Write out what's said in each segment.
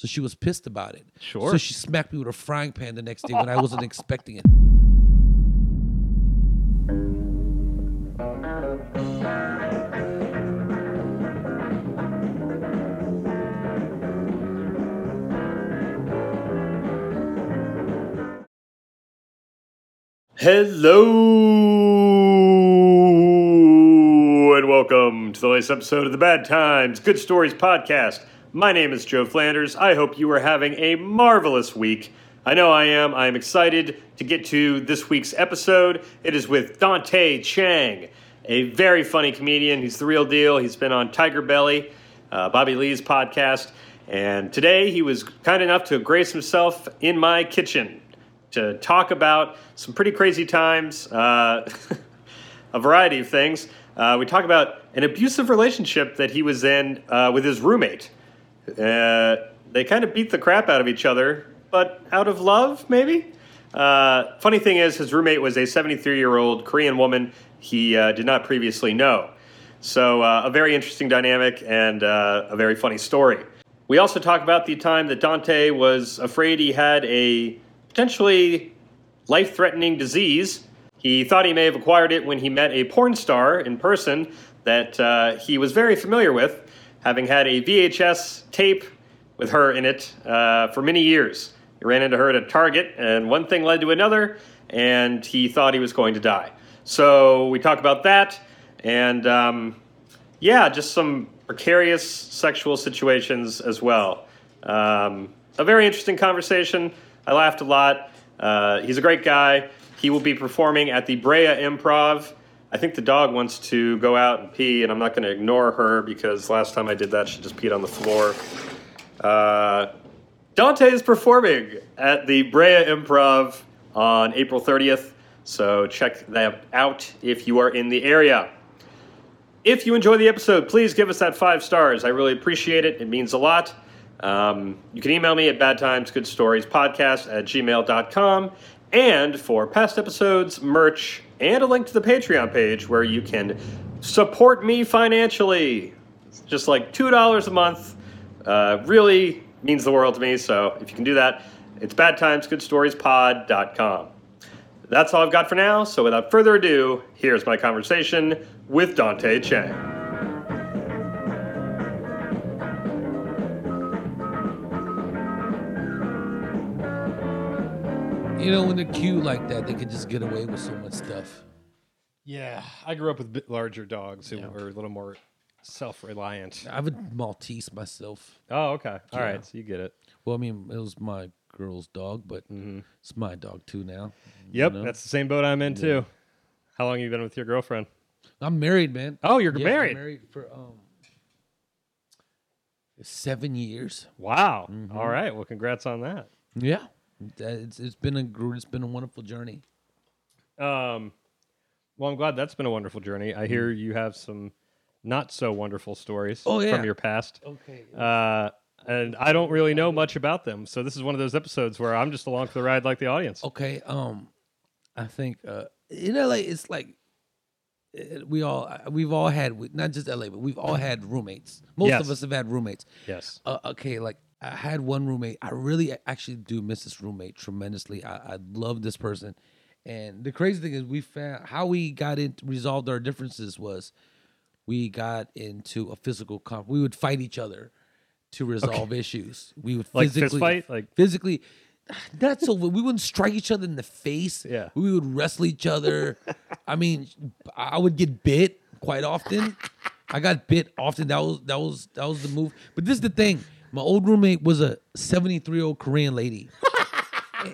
So she was pissed about it. Sure. So she smacked me with a frying pan the next day when I wasn't expecting it. Hello and welcome to the latest episode of the Bad Times Good Stories podcast. My name is Joe Flanders. I hope you are having a marvelous week. I know I am. I am excited to get to this week's episode. It is with Dante Chang, a very funny comedian. He's the real deal. He's been on Tiger Belly, uh, Bobby Lee's podcast, and today he was kind enough to grace himself in my kitchen to talk about some pretty crazy times, uh, a variety of things. Uh, we talk about an abusive relationship that he was in uh, with his roommate. Uh, they kind of beat the crap out of each other, but out of love, maybe? Uh, funny thing is, his roommate was a 73 year old Korean woman he uh, did not previously know. So, uh, a very interesting dynamic and uh, a very funny story. We also talk about the time that Dante was afraid he had a potentially life threatening disease. He thought he may have acquired it when he met a porn star in person that he was very familiar with, having had a VHS tape with her in it uh, for many years. He ran into her at a Target, and one thing led to another, and he thought he was going to die. So we talk about that, and um, yeah, just some precarious sexual situations as well. Um, a very interesting conversation. I laughed a lot. Uh, he's a great guy. He will be performing at the Brea Improv. I think the dog wants to go out and pee, and I'm not going to ignore her because last time I did that, she just peed on the floor. Uh, Dante is performing at the Brea Improv on April 30th, so check that out if you are in the area. If you enjoy the episode, please give us that five stars. I really appreciate it. It means a lot. Um, you can email me at badtimesgoodstoriespodcast at gmail.com. And for past episodes, merch, and a link to the Patreon page where you can support me financially. Just like $2 a month. Uh, really means the world to me. So if you can do that, it's badtimesgoodstoriespod.com. That's all I've got for now. So without further ado, here's my conversation with Dante Chang. You know, when they're cute like that, they could just get away with so much stuff. Yeah, I grew up with bit larger dogs who were a little more self-reliant. I have a Maltese myself. Oh, okay. All right, Yeah. so you get it. Well, I mean, it was my girl's dog, but it's my dog too now. Yep, know? that's the same boat I'm in too. How long have you been with your girlfriend? I'm married, man. Oh, you're Yeah, I'm married. married for um seven years. Wow. Mm-hmm. All right. Well, congrats on that. Yeah, it's it's been a it's been a wonderful journey. Um, well, I'm glad that's been a wonderful journey. I hear you have some not so wonderful stories Oh, yeah. from your past. Okay. Uh, and I don't really know much about them. So this is one of those episodes where I'm just along for the ride like the audience. Okay. Um, I think uh in LA it's like uh, we all uh, we've all had not just LA, but we've all had roommates. Most Yes. of us have had roommates. Yes. Uh, okay, like I had one roommate. I really actually do miss this roommate tremendously. I, I love this person, and the crazy thing is, we found how we got into resolved our differences was we got into a physical comp. We would fight each other to resolve issues. We would Like physically fight? Like- physically. Not so. We wouldn't strike each other in the face. Yeah. we would wrestle each other. I mean, I would get bit quite often. I got bit often. That was that was that was the move. But this is the thing. My old roommate was a 73 year old Korean lady.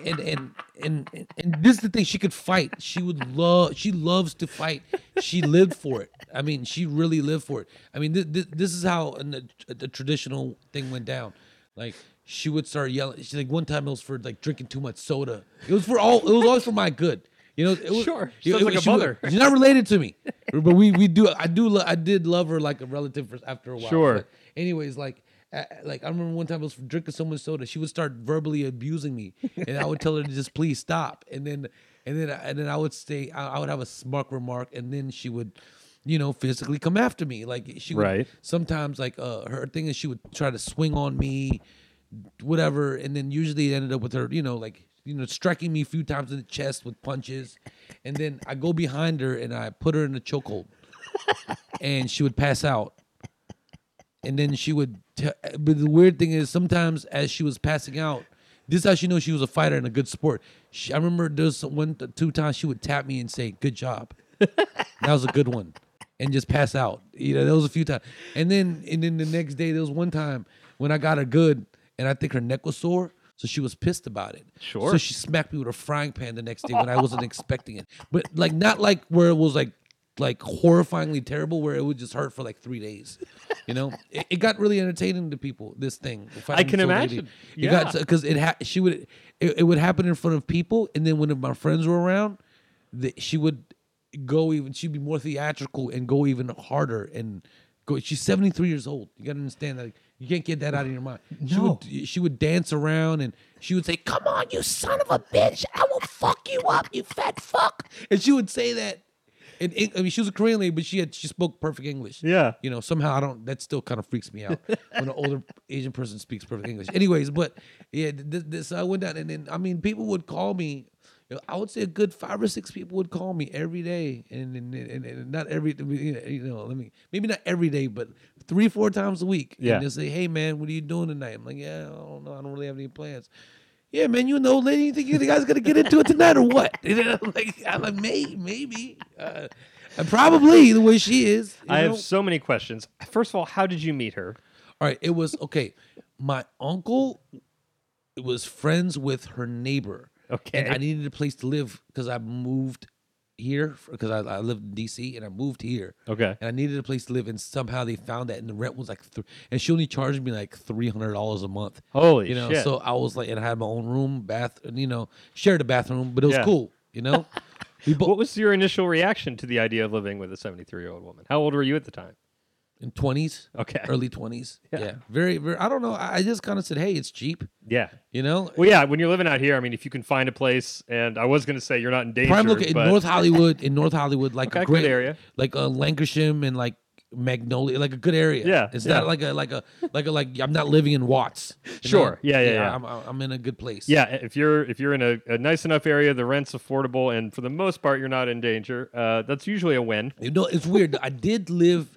and, and and and and this is the thing. She could fight. She would love. She loves to fight. She lived for it. I mean, she really lived for it. I mean, this, this is how an, the, the traditional thing went down. Like she would start yelling. She like one time it was for like drinking too much soda. It was for all. It was always for my good. You know, it was, Sure. it- Sounds it- like a she was- mother. she's not related to me, but we we do. I do. lo- I did love her like a relative for, after a while. Sure. Anyways, like. Like I remember one time I was drinking so much soda, she would start verbally abusing me, and I would tell her to just please stop. And then, and then, and then I would say I, I would have a smart remark, and then she would, you know, physically come after me. Like she would Right. sometimes like uh her thing is she would try to swing on me whatever, and then usually it ended up with her, you know, like you know, striking me a few times in the chest with punches, and then I go behind her and I put her in a chokehold, and she would pass out, and then she would. T- but the weird thing is, sometimes as she was passing out, this is how she knows she was a fighter and a good sport. She, I remember there's one, two times she would tap me and say, "Good job." that was a good one, and just pass out. You know, there was a few times, and then and then the next day there was one time when I got her good, and I think her neck was sore. So she was pissed about it. Sure. So she smacked me with a frying pan the next day when I wasn't expecting it. But like not like where it was like like horrifyingly terrible where it would just hurt for like three days. You know, it, it got really entertaining to people. This thing, I can imagine. It Yeah. got because it ha- she would it, it would happen in front of people, and then when my friends were around, the, she would go even. She'd be more theatrical and go even harder and go. She's seventy three years old. You got to understand that. You can't get that out of your mind. She No. would she would dance around and she would say, "Come on, you son of a bitch! I will fuck you up, you fat fuck!" And she would say that. And I mean, she was a Korean lady, but she had she spoke perfect English. Yeah. You know, somehow I don't. That still kind of freaks me out when an older Asian person speaks perfect English. Anyways, but yeah, this, this I went down, and then I mean, people would call me. you know, I would say a good five or six people would call me every day, and and, and, and not every you know, let me maybe not every day, but three four times a week. Yeah. And they'll say, "Hey man, what are you doing tonight?" I'm like, "Yeah, I don't know. I don't really have any plans." Yeah, man, you know, lady, you think you guys gonna get into it tonight or what? You know, like I'm like, maybe, maybe, uh, and probably the way she is. I know? have so many questions. First of all, how did you meet her? All right, it was okay. My uncle was friends with her neighbor. Okay. And I needed a place to live because I moved here because I, I lived in DC and I moved here. Okay. And I needed a place to live, and somehow they found that, and the rent was like, th- and she only charged me like three hundred dollars a month. Holy you know, shit. so I was like, and I had my own room, bath, and you know, shared a bathroom, but it was Yeah. cool. You know, both What was your initial reaction to the idea of living with a 73 year old woman? How old were you at the time? In twenties, Okay. early twenties. Yeah. Yeah. very, very. I don't know. I just kind of said, hey, it's cheap. Yeah. You know, Well, yeah. When you're living out here, I mean, if you can find a place, and I was going to say you're not in danger, prime location but in North Hollywood. In North Hollywood, like Okay, a good great area. like uh, Lankershim and like Magnolia, like a good area. Yeah, it's yeah. not like a like a like a like I'm not living in Watts. Sure. know? Yeah, yeah, yeah. I'm, I'm in a good place. yeah, if you're if you're in a, a nice enough area, the rent's affordable, and for the most part, you're not in danger. Uh, that's usually a win. You know, it's weird. I did live.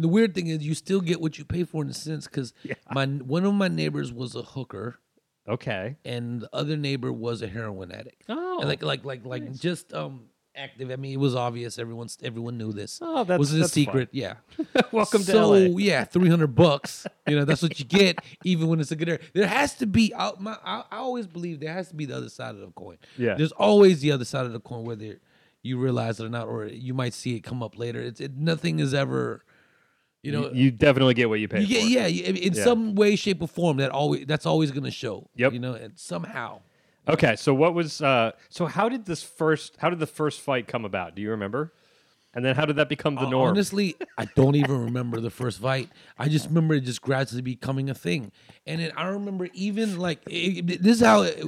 And the weird thing is, you still get what you pay for in a sense, because my one of my neighbors was a hooker, Okay. and the other neighbor was a heroin addict. Oh, And like like like like just um active. I mean, it was obvious. Everyone's everyone knew this. Oh, that's- wasn't a secret. Yeah. welcome to so LA. yeah, three hundred bucks. You know, that's what you get, even when it's a good area. There has to be. I, my, I, I always believe there has to be the other side of the coin. Yeah. There's always the other side of the coin, whether you realize it or not, or you might see it come up later. It's it, nothing is ever. You know, you, you definitely get what you pay you get for. yeah, in Yeah. some way, shape, or form. That always that's always going to show. Yep. You know, and somehow. Okay, so what was uh so how did this first how did the first fight come about? Do you remember? And then how did that become the Uh, norm? Honestly, I don't even remember the first fight. I just remember it just gradually becoming a thing. And then I remember even like it, it- this is how it,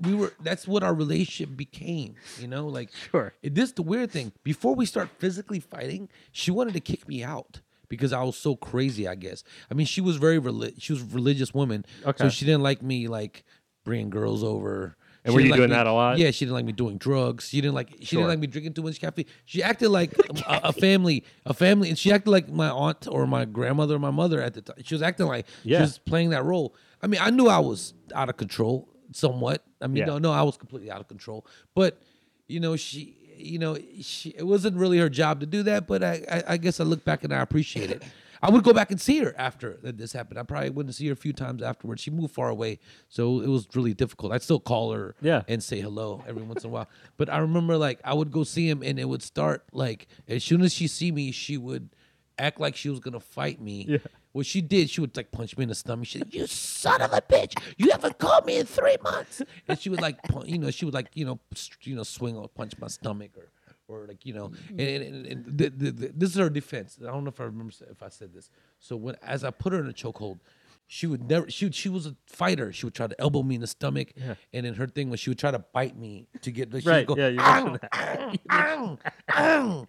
we were. That's what our relationship became. You know, like Sure. This the weird thing. Before we start physically fighting, she wanted to kick me out because I was so crazy. I guess. I mean, she was very reli- She was a religious woman. Okay. So she didn't like me like bringing girls over. And She were you like doing me- that a lot? Yeah, she didn't like me doing drugs. She didn't like she Sure. didn't like me drinking too much caffeine. She acted like a, a family, a family, and she acted like my aunt or my grandmother or my mother at the time. She was acting like Yeah. she was playing that role. I mean, I knew I was out of control somewhat. I mean, Yeah. no, no, I was completely out of control. But you know, she, you know, she it wasn't really her job to do that. But I, I, I guess I look back and I appreciate it. I would go back and see her after that this happened. I probably wouldn't see her a few times afterwards. She moved far away, so it was really difficult. I'd still call her Yeah. and say hello every once in a while. But I remember like I would go see him and it would start like as soon as she see me, she would act like she was gonna fight me. Yeah. Well, she did. She would like punch me in the stomach. She said, "You son of a bitch! You haven't called me in three months." And she would like, you know, she would like, you know, you know, swing or punch my stomach or, or like, you know, mm-hmm. and, and, and, and the, the, the, this is her defense. I don't know if I remember if I said this. So when as I put her in a chokehold, she would never. She she was a fighter. She would try to elbow me in the stomach, yeah. and then her thing was she would try to bite me to get. She Right, Would go, yeah, you "Ow, ow, ow, ow.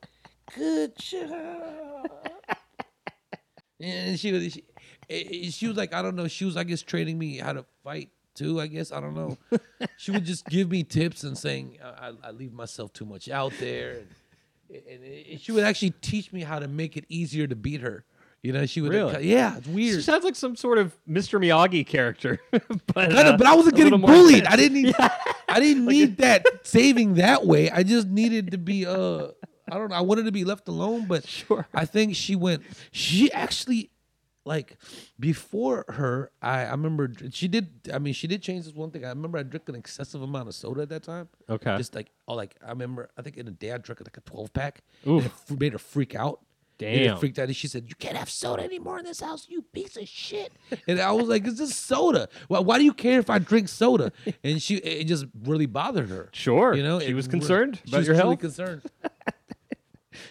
Good job. And she was, she, i- i- she was like, I don't know. She was, I guess, training me how to fight too. I guess I don't know. she would just give me tips and saying I, I, I leave myself too much out there, and, and it- she would actually teach me how to make it easier to beat her. You know, she would. Really? yeah, it's She weird. sounds like some sort of Mr. Miyagi character. but, Kind of, uh, but I wasn't getting bullied. I didn't need. I didn't need that saving that way. I just needed to be. Uh, I don't know. I wanted to be left alone, but Sure. I think she went. She actually, like, before her, I I remember she did. I mean, she did change this one thing. I remember I drank an excessive amount of soda at that time. Okay. Just like, oh, like I remember. I think in a day I drank like a twelve pack. Oof. And it made her freak out. Damn. freaked out. And she said, "You can't have soda anymore in this house, you piece of shit." And I was like, "It's just soda. Why, why do you care if I drink soda?" And she, it just really bothered her. Sure. You know, She was concerned she about your health? concerned.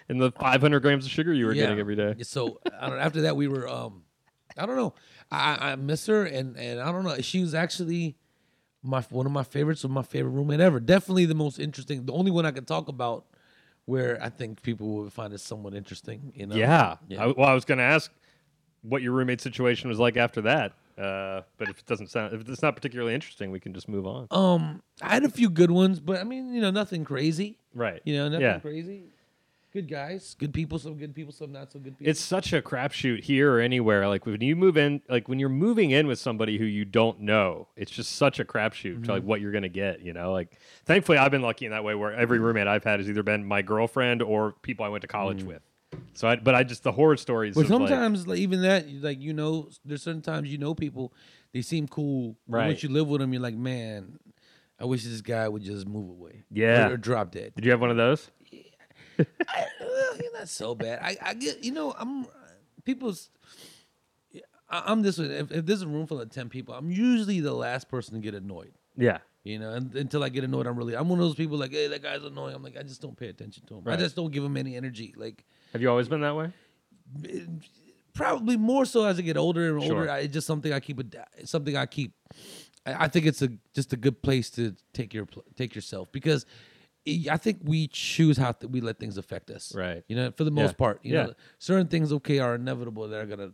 and the 500 grams of sugar you were getting every day. So I don't. After that, we were. Um, I don't know. I, I miss her, and and I don't know. She was actually my one of my favorites, or my favorite roommate ever. Definitely the most interesting. The only one I could talk about where I think people would find it somewhat interesting. You know. Yeah. Yeah. I, well, I was going to ask what your roommate situation was like after that. Uh, but if it doesn't sound, if it's not particularly interesting, we can just move on. Um, I had a few good ones, but I mean, you know, nothing crazy. right. You know, nothing Yeah. crazy. Good guys, good people, some good people, some not so good people. It's such a crapshoot here or anywhere. Like when you move in, like when you're moving in with somebody who you don't know, it's just such a crapshoot Mm-hmm. to like what you're gonna get. You know, like thankfully I've been lucky in that way where every roommate I've had has either been my girlfriend or people I went to college with. So, I, but I just the horror stories. But sometimes, like, even that, like you know, there's certain times you know people, they seem cool. Right. Once you live with them, you're like, man, I wish this guy would just move away. Yeah. Or, or drop dead. did you have one of those? I, you're not so bad. I, I get, you know, I'm people's. I'm this way. If, if there's a room full of ten people, I'm usually the last person to get annoyed. Yeah. You know, and, until I get annoyed, I'm really. I'm one of those people like, hey, that guy's annoying. I'm like, I just don't pay attention to him. Right. I just don't give him any energy. Like, Have you always been that way? probably more so as I get older and Sure. older. I, it's just something I keep. A, it's something I keep. I, I think it's a just a good place to take your take yourself because. I I think we choose how th- we let things affect us. Right. You know, for the Yeah. most part. You Yeah. know, certain things okay are inevitable that are gonna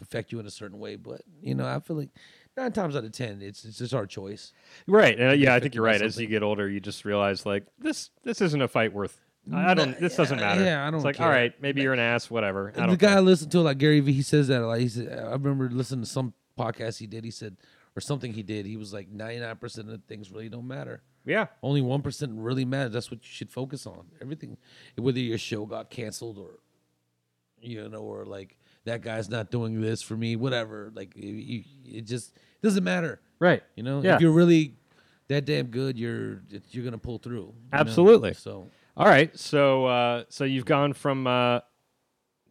affect you in a certain way. But you know, I feel like nine times out of ten, it's it's just our choice. Right. Uh, yeah, I think you're right. As you get older, you just realize like this this isn't a fight worth. I I don't. This doesn't matter. yeah, I don't It's like care. all right, maybe you're an ass, whatever. I the guy I care. listened to, like Gary Vee, he says that. Like he said, I remember listening to some podcast he did. He said, or something he did. He was like, ninety nine percent of things really don't matter. Yeah. Only one percent really matters. That's what you should focus on. Everything, whether your show got canceled or, you know, or like that guy's not doing this for me, whatever. Like it, it just doesn't matter. Right. You know, Yeah. if you're really that damn good, you're you're gonna pull through. you know? Absolutely. So All right. So uh, so you've gone from uh,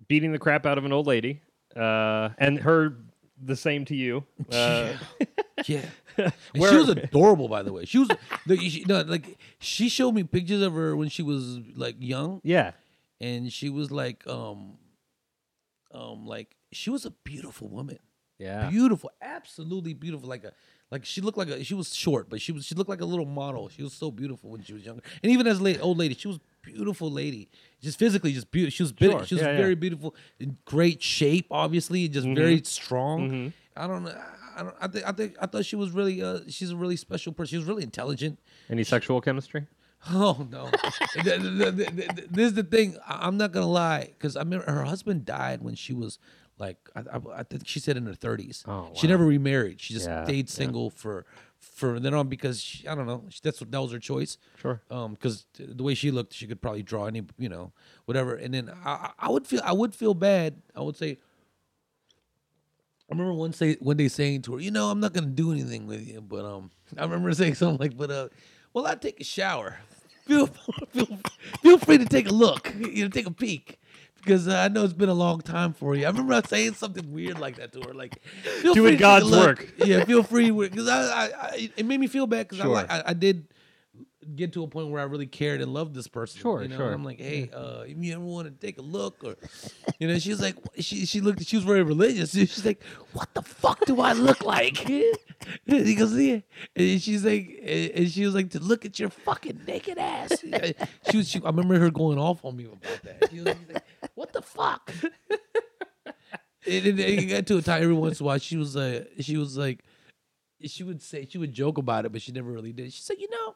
beating the crap out of an old lady, uh, and her the same to you. Uh, Yeah. And Where- she was adorable, by the way. She was the, she, no, like she showed me pictures of her when she was like young, yeah. and she was like, um, um, like she was a beautiful woman, Yeah. beautiful, absolutely beautiful. Like a, like she looked like a, she was short, but she was, she looked like a little model. She was so beautiful when she was younger, and even as a late, old lady, she was beautiful lady. Just physically, just beautiful. She was, Sure. she was Yeah, yeah. very beautiful, in great shape, obviously, just very strong. Mhm. I don't know. I don't. I think. I think. I thought she was really. Uh, she's a really special person. She was really intelligent. Any sexual chemistry? Oh no! Th- th- th- th- th- this is the thing. I- I'm not gonna lie, because I mean, her husband died when she was like, I, I, I think she said in her 30s. Oh, She wow. never remarried. She just Yeah, stayed yeah. single for for then on because she, I don't know. She, that's what that was her choice. Sure. Um, because the way she looked, she could probably draw any, you know, whatever. And then I, I I would feel, I would feel bad. I would say, I remember one say one day saying to her, you know, I'm not gonna do anything with you, but um, I remember saying something like, but uh, well, I take a shower. Feel feel feel free to take a look, you know, take a peek. Because uh, I know it's been a long time for you. I remember I saying something weird like that to her, like Doing free to a God's work. Yeah, feel free because I, I, I, it made me feel bad because Sure. I, like, I, I did get to a point where I really cared and loved this person. Sure, you know? sure. And I'm like, hey, uh, if you ever want to take a look, or you know, she was like, she she looked, she was very religious. She's like, what the fuck do I look like? he goes, yeah, and she's like, and she was like, to look at your fucking naked ass. She was, she, I remember her going off on me about that. She was like, what the fuck? it, it, it got to a time every once in a while. She was uh, she was like, she would say she would joke about it, but she never really did. She said, you know,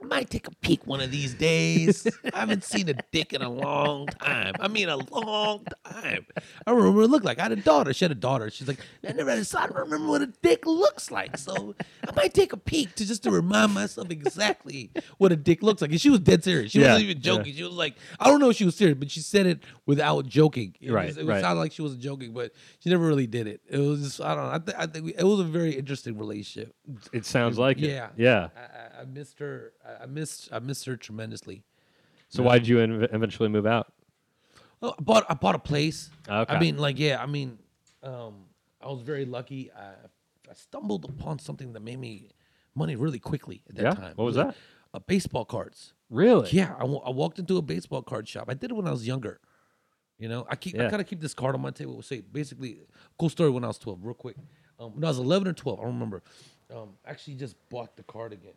I might take a peek one of these days. I haven't seen a dick in a long time. I mean, a long time. I remember what it looked like. I had a daughter. She had a daughter. She's like, I never had a son. I don't remember what a dick looks like. So I might take a peek to just to remind myself exactly what a dick looks like. And she was dead serious. She Yeah, wasn't even joking. She was like, I don't know if she was serious, but she said it without joking. It Right, Was, it right. sounded like she wasn't joking, but she never really did it. It was just, I don't know. I, th- I think we, it was a very interesting relationship. It sounds like it. Yeah. Yeah. I, I missed her. I, I missed. I missed her tremendously. So why did you inv- eventually move out? Oh, I bought. I bought a place. Okay. I mean, like, yeah. I mean, um, I was very lucky. I, I stumbled upon something that made me money really quickly at that Yeah? time. What was that? Uh, baseball cards. Really? Yeah, I wa- I walked into a baseball card shop. I did it when I was younger. You know, I keep I Yeah. kind of keep this card on my table. We Say basically, cool story when I was twelve, real quick. Um, when I was eleven or twelve, I don't remember. Um, actually just bought the card again.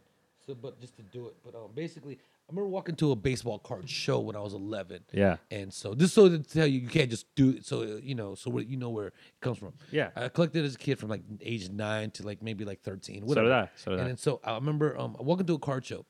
So, but just to do it. But um, basically, I remember walking to a baseball card show when I was eleven. Yeah. And so this so to tell you, you can't just do it. So uh, you know, so where, you know where it comes from. Yeah. I collected as a kid from like age nine to like maybe like thirteen. Whatever. did I. So did and I. then so I remember um, I walked into a card show,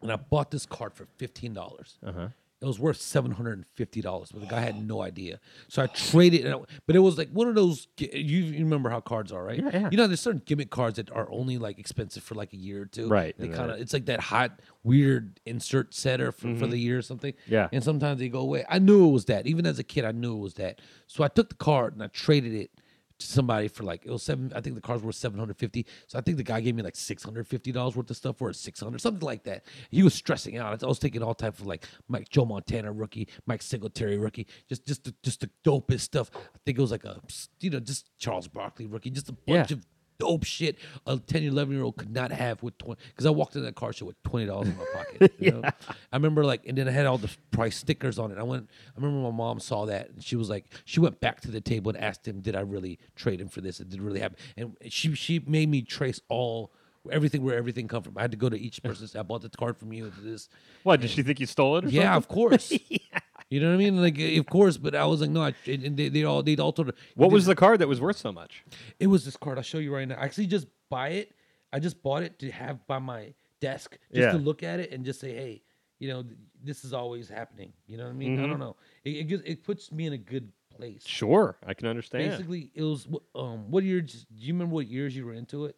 and I bought this card for fifteen dollars. Uh-huh. It was worth seven hundred and fifty dollars, but the guy had no idea. So I traded, and I, but it was like one of those. You, you remember how cards are, right? Yeah, yeah. You know, there's certain gimmick cards that are only like expensive for like a year or two. Right, They kind of it's like that hot weird insert setter for, for the year or something. Mm-hmm. Yeah. And sometimes they go away. I knew it was that. Even as a kid, I knew it was that. So I took the card and I traded it to somebody for like it was seven. I think the car's were seven hundred fifty. So I think the guy gave me like six hundred fifty dollars worth of stuff for six hundred, something like that. He was stressing out. I was taking all type of like Mike Joe Montana rookie, Mike Singletary rookie, just just the, just the dopest stuff. I think it was like a you know just Charles Barkley rookie, just a bunch Yeah. of dope shit a 10 11 year old could not have with 20 because i walked in that car show with $20 in my pocket you know? i remember like and then i had all the price stickers on it i went i remember my mom saw that and she was like she went back to the table and asked him did i really trade him for this It didn't really happen and she she made me trace all everything where everything come from i had to go to each person and i bought the card from you this What? Did she think you stole it yeah, something? of course. You know what I mean? Like, of course. But I was like, no. I, and they, they all they all told her. What was the card that was worth so much? It was this card. I'll show you right now. I actually just buy it. I just bought it to have by my desk, just Yeah. to look at it and just say, hey, you know, th- this is always happening. You know what I mean? I Mm-hmm. don't know. It it, gives, it puts me in a good place. Sure, I can understand. Basically, it was wh- um. What year? Do you remember what years you were into it?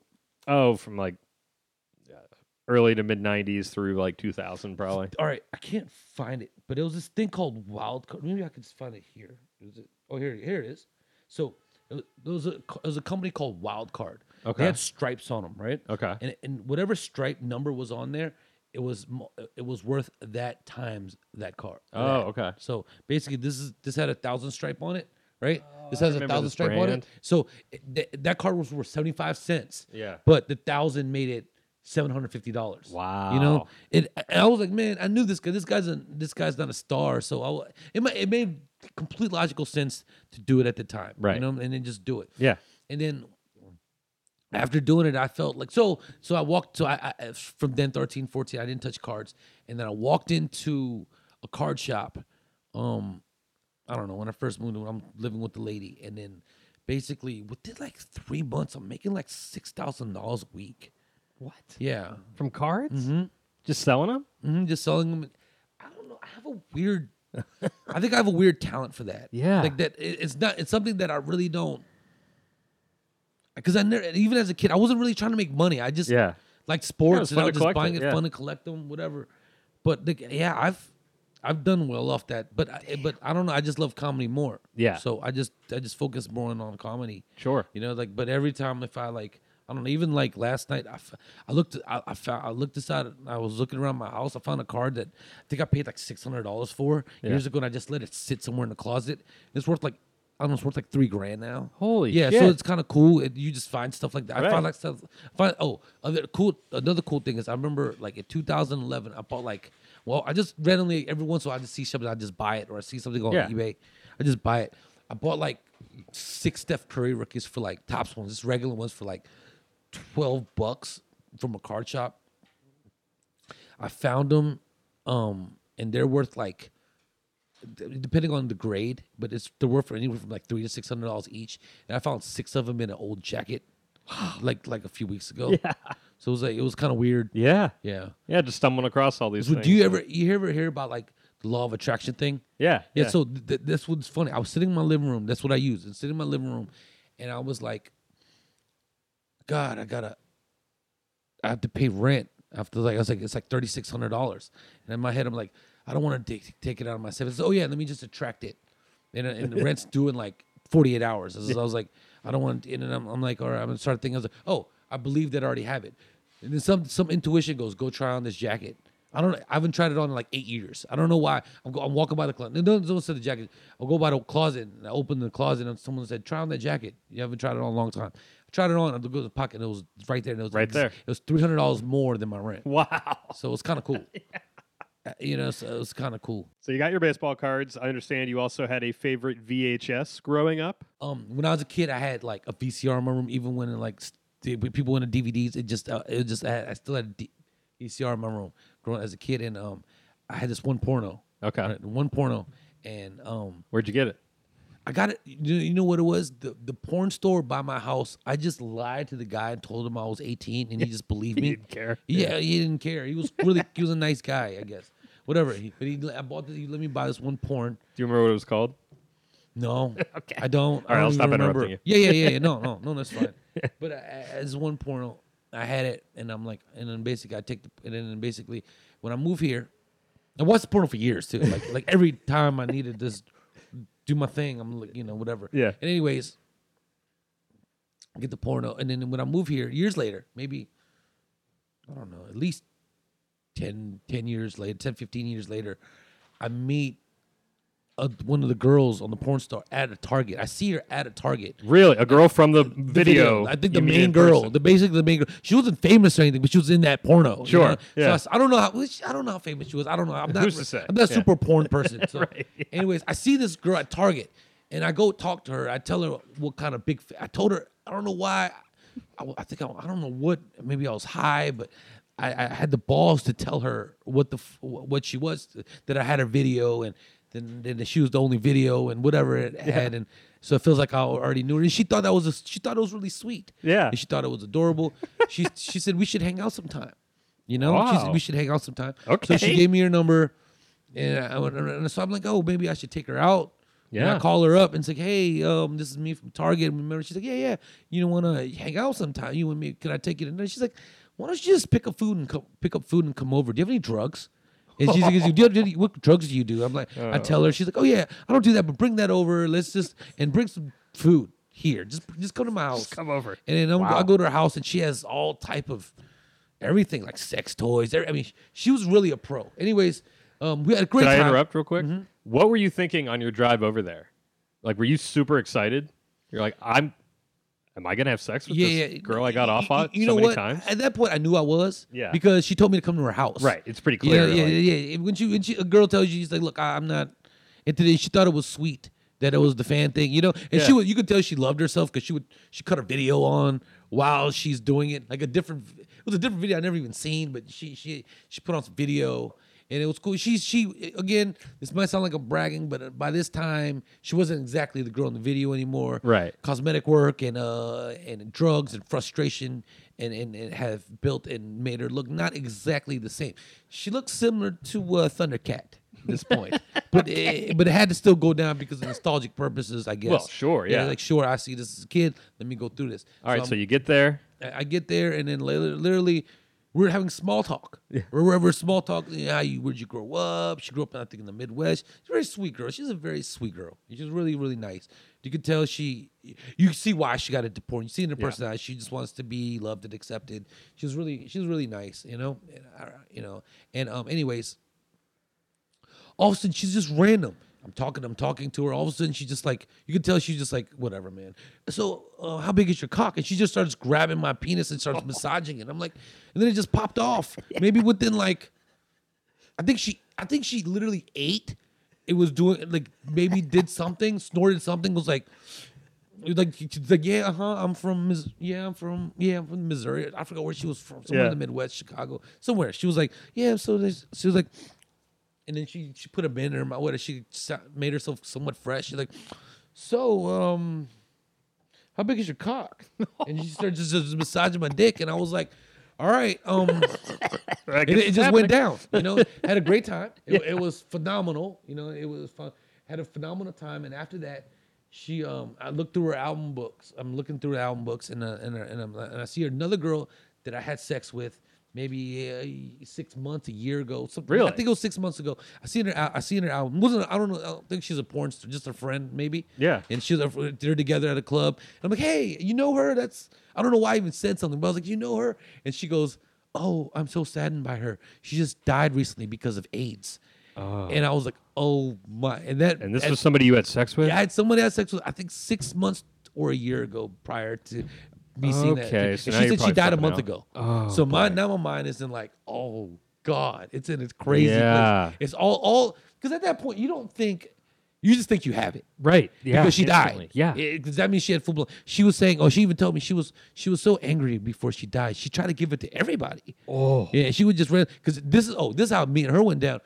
Oh, from like early to mid '90s through like 2000, probably. All right, I can't find it, but it was this thing called Wild Card. Maybe I could just find it here. Is it? Oh, here, here it is. So it was, there was a it was a company called Wild Card. Okay. They had stripes on them, right? Okay. And and whatever stripe number was on there, it was it was worth that times that car. Oh, that. okay. So basically, this is this had a thousand stripe on it, right? Oh, this has a thousand this stripe on it. So it, th- that card was worth seventy five cents. Yeah. But the thousand made it seven hundred fifty dollars. Wow. You know, it. I was like, man, I knew this guy. This guy's a this guy's not a star. So I, it ma- it made complete logical sense to do it at the time. Right. You know, and then just do it. Yeah. And then after doing it, I felt like so. So I walked. So I, I from then 13, 14, I didn't touch cards, and then I walked into a card shop. Um, I don't know when I first moved. I'm living with the lady, and then basically within like three months, I'm making like six thousand dollars a week. What? Yeah, From cards? Mm-hmm. Just selling them? hmm just selling them. I don't know. I have a weird. I think I have a weird talent for that. Yeah. like that. it- It's not. It's something that I really don't. Because I never, even as a kid, I wasn't really trying to make money. I just Yeah. like sports it's and I was just buying it, it, yeah. fun to collect them, whatever. But the, yeah, I've I've done well off that. But I, but I don't know. I just love comedy more. Yeah. So I just I just focus more on, on comedy. Sure. You know, like, but every time if I like, I don't know, even like last night, I, f- I looked, I, I found, I looked this out. I was looking around my house. I found a card that I think I paid like six hundred dollars for years ago, and I just let it sit somewhere in the closet. It's worth like. I don't know, it's worth like three grand now. Holy yeah! So it's kind of cool. It, you just find stuff like that. I Right. find like stuff. Find oh, other cool. Another cool thing is I remember like in 2011, I bought like well, I just randomly every once in a while I just see something, I just buy it, or I see something on Yeah. eBay, I just buy it. I bought like six Steph Curry rookies for like Topps ones, just regular ones for like twelve bucks from a card shop. I found them, um, and they're worth like depending on the grade, but it's they're worth for anywhere from like three to six hundred dollars each. And I found six of them in an old jacket, like like a few weeks ago. Yeah. So it was like it was kind of weird. Yeah. Yeah. Yeah, just stumbling across all these So things. do you ever you ever hear about like the law of attraction thing? Yeah. Yeah. So th- th- that's what's funny. I was sitting in my living room. That's what I use. And sitting in my living room, and I was like, God, I gotta, I have to pay rent. After like I was like, it's like thirty six hundred dollars. And in my head, I'm like, I don't want to take take it out of my savings. Oh yeah, let me just attract it. And, uh, and the rent's due in like forty eight hours. So I was like, I don't want. to, And I'm, I'm like, all right, I'm gonna start thinking. I was like, oh, I believe that I already have it. And then some some intuition goes, go try on this jacket. I don't. I haven't tried it on in like eight years. I don't know why. I'm, go, I'm walking by the closet. No, don't, don't say the jacket. I'll go by the closet and I open the closet and someone said, "Try on that jacket." You haven't tried it on a long time. I tried it on. I go to the pocket and it was right there. And it was Right like- there. It was three hundred dollars more than my rent. Wow. So it was kind of cool. Uh, You know, so it was kind of cool. So you got your baseball cards. I understand you also had a favorite VHS growing up. Um, when I was a kid, I had like a VCR in my room. Even when like people in the DVDs, it just uh, it just I, had, I still had a D- VCR in my room growing as a kid, and um, I had this one porno. Okay. right, one porno, and um, Where'd you get it? I got it. You you know what it was? The the porn store by my house. I just lied to the guy and told him I was 18, and he just believed He me. didn't care. Yeah, he didn't care. He was really he was a nice guy, I guess. Whatever. He, but he I bought this. He let me buy this one porn. Do you remember what it was called? No, Okay. I don't. All right, I I'll don't stop even remember. interrupting Yeah, yeah, yeah, yeah. No, no, no, that's fine. But I- as one porno, I had it, and I'm like, and then basically I take the, and then basically when I move here, I watched the porno for years too. Like, like every time I needed to just do my thing, I'm like, you know, whatever. Yeah. And anyways, I get the porno, and then when I move here, years later, maybe I don't know, at least 10, 10 years later, 10, 15 years later, I meet a, one of the girls on the porn star at a Target. I see her at a Target. Really? A girl from the, The video. I think the main girl, person. the basically the main girl. She wasn't famous or anything, but she was in that porno. you Sure, know? yeah. So I I, don't know how. I don't know how famous she was. I don't know. I'm not. Who's to say? I'm not Yeah. super porn person. So, Right, yeah. anyways, I see this girl at Target, and I go talk to her. I tell her what kind of big. I told her I don't know why. I, I think I, I don't know what. Maybe I was high, but. I, I had the balls to tell her what the what she was that I had her video and then then she was the only video and whatever it had and so it feels like I already knew her and she thought that was a, she thought it was really sweet Yeah. and she thought it was adorable. she she said we should hang out sometime. You know, she Wow. said we should hang out sometime. Okay. So she gave me her number, and, I, went- and so I'm like, oh, maybe I should take her out. And Yeah. I call her up and say, hey, um, this is me from Target. Remember? She's like, yeah, yeah. You don't want to hang out sometime? You and me? Can I take you to dinner? She's like, why don't you just pick up food and come, pick up food and come over? Do you have any drugs? And she's like, do you, do you- what drugs do you do? I'm like, I tell her. She's like, oh yeah, I don't do that, but bring that over. Let's just and bring some food here. Just just come to my house. come over. And then I'm, Wow. I go to her house and she has all type of everything like sex toys. every- I mean, she was really a pro. Anyways, um, we had a great Can I time. interrupt real quick? What were you thinking on your drive over there? Like, were you super excited? You're like, I'm. Am I gonna have sex with Yeah, this yeah. girl I got Y- off y- on You so know many what? times? At that point, I knew I was. Yeah. Because she told me to come to her house. Right. It's pretty clear. yeah, like- yeah, yeah. When she, when she, a girl tells you, she's like, "Look, I, I'm not." And today, she thought it was sweet that it was the fan thing, you know. And she would, you could tell she loved herself because she would, she cut her video on while she's doing it, like a different. It was a different video I never even seen, but she, she, she put on some video. And it was cool. She, she, again, this might sound like I'm bragging, but by this time, she wasn't exactly the girl in the video anymore Right. cosmetic work and uh and drugs and frustration and, and, and have built and made her look not exactly the same. She looks similar to uh, Thundercat at this point, but it, but it had to still go down because of nostalgic purposes, I guess. Well, sure, yeah. like sure, I see this as a kid. Let me go through this. All right. I'm- So you get there. I I get there and then li- literally we're having small talk. Yeah. We're, we're small talk. How you where'd you grow up? She grew up, I think, in the Midwest. She's a very sweet girl. She's a very sweet girl. She's really, really nice. You can tell she. You see why she got into porn. You see in her personality, she just wants to be loved and accepted. She's really, she's really nice. You know, and, you know. And um, anyways, all of a sudden she's just random. I'm talking, I'm talking to her. All of a sudden she's just like, you can tell she's just like, whatever, man. So, uh, how big is your cock? And she just starts grabbing my penis and starts massaging it. I'm like, and then it just popped off. Maybe within like, I think she, I think she literally ate. It was doing like maybe did something, snorted something. Was like, like she's like, yeah, uh huh. I'm from, Mis- yeah, I'm from, yeah, I'm from Missouri. I forgot where she was from. Somewhere Yeah. in the Midwest, Chicago, somewhere. She was like, yeah. So there's, she was like, and then she she put a in her mouth. What she made herself somewhat fresh. She's like, so um, how big is your cock? and she started just, just massaging my dick, and I was like, all right, um, it, it just went down. You know, had a great time. It, it was phenomenal. You know, it was fun. Had a phenomenal time, and after that, she um, I looked through her album books. I'm looking through her album books, and uh, and, uh, and, I'm, and I see another girl that I had sex with. Maybe uh, six months, a year ago, something. Really? I think it was six months ago. I seen her. I seen her album. wasn't I don't know. I don't think she's a porn star, just a friend, maybe. Yeah. And she was they're together at a club. And I'm like, hey, you know her? That's I don't know why I even said something, but I was like, you know her? And she goes, oh, I'm so saddened by her. She just died recently because of AIDS. Oh. And I was like, oh my. And that And this was somebody you had sex with? yeah, I had someone I had sex with. I think six months or a year ago prior to me seeing that. Okay, And so she you're said she probably died a month out. ago. Oh, so my now my mind is in like, oh god, it's in its crazy. place. Yeah. It's all all because at that point you don't think. You just think you have it Right. Yeah. because she instantly. died. Yeah. because that means she had full blown. She was saying, oh, she even told me she was she was so angry before she died. She tried to give it to everybody. Oh. yeah. She would just run because this is oh this is how me and her went down.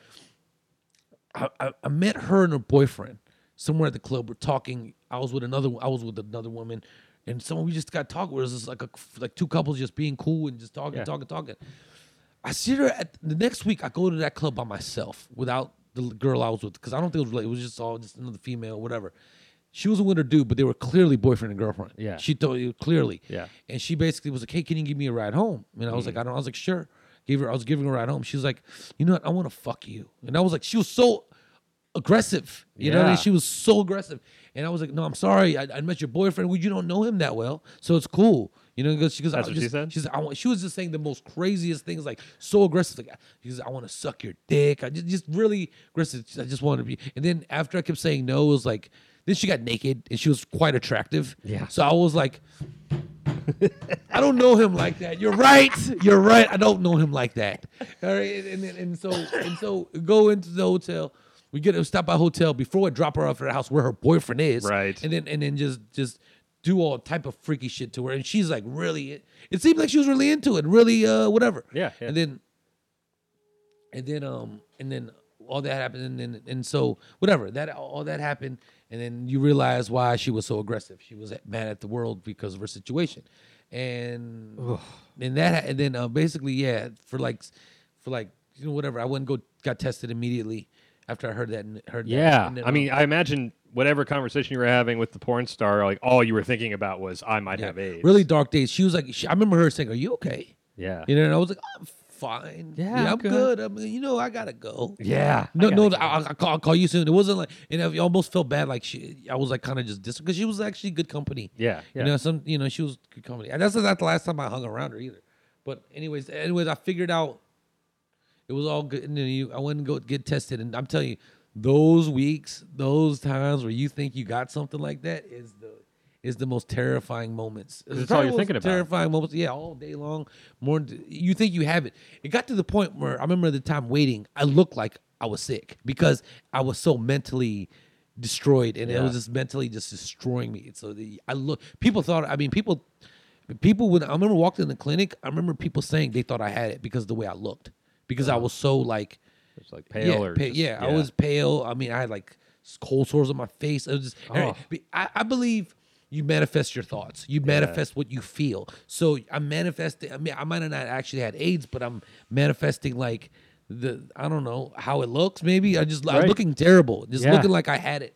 I, I, I met her and her boyfriend somewhere at the club. We're talking. I was with another. I was with another woman, and someone we just got talking. It was just like a like two couples just being cool and just talking, Yeah. talking, talking. I see her at the next week. I go to that club by myself without the girl I was with because I don't think it was related. It was just all just another female, whatever. She was with her dude, but they were clearly boyfriend and girlfriend. Yeah. she told you clearly. Yeah. and she basically was like, "Hey, can you give me a ride home?" And I was like, mm. "I don't." I was like, "Sure." Gave her. I was giving her a ride home. She was like, "You know what? I want to fuck you." And I was like, she was so aggressive. You know what I mean? She was so aggressive. And I was like, no, I'm sorry. I, I met your boyfriend. Well, you don't know him that well. So it's cool. You know, because she goes, That's I what she just, said? She's, I want, she was just saying the most craziest things, like so aggressive. Like, she goes, I want to suck your dick. I just, just really aggressive. I just want to be. And then after I kept saying no, it was like, then she got naked and she was quite attractive. Yeah. So I was like, I don't know him like that. You're right. You're right. I don't know him like that. All right. And, and, and so and so go into the hotel. We get to stop by a hotel before I drop her off at her house where her boyfriend is. Right. And then and then just just do all type of freaky shit to her. And she's like really it seemed like she was really into it. Really uh whatever. Yeah, yeah. And then and then um and then all that happened and then and so whatever that all that happened and then you realize why she was so aggressive she was mad at the world because of her situation and and that and then uh, basically yeah for like for like you know whatever i went and go got tested immediately after i heard that and heard that. Yeah. And I mean, um, I imagine whatever conversation you were having with the porn star, like all you were thinking about was, I might yeah, have AIDS. really dark days she was like she, i remember her saying are you okay Yeah. you know and i was like i'm fine Yeah, i'm good. good i'm you know i gotta go Yeah. No, I no, gotta I, I'll, call, I'll call you soon. It wasn't like, and I almost felt bad. Like she, I was like kind of just dis because she was actually good company. Yeah, yeah. You know, some, you know, she was good company. And that's not the last time I hung around her either. But anyways, anyways, I figured out it was all good. And then you, I went and go get tested, and I'm telling you, those weeks, those times where you think you got something like that is the is the most terrifying moments. It's it's all you're thinking about. Terrifying moments, yeah, all day long. More, you think you have it. It got to the point where I remember the time waiting. I looked like I was sick because I was so mentally destroyed, and it was just mentally just destroying me. So the I look, people thought. I mean, people, people when I remember walking in the clinic, I remember people saying they thought I had it because of the way I looked, because I uh-huh. was so like It's like pale yeah, or pa- just- yeah, I was pale. I mean, I had like s- cold sores on my face. It was just, Oh. Eh, I, I believe you manifest your thoughts. You manifest what you feel. So I'm manifesting. I mean, I might have not actually had AIDS, but I'm manifesting like the I don't know how it looks. Maybe I just Right. looking terrible, just Yeah. looking like I had it.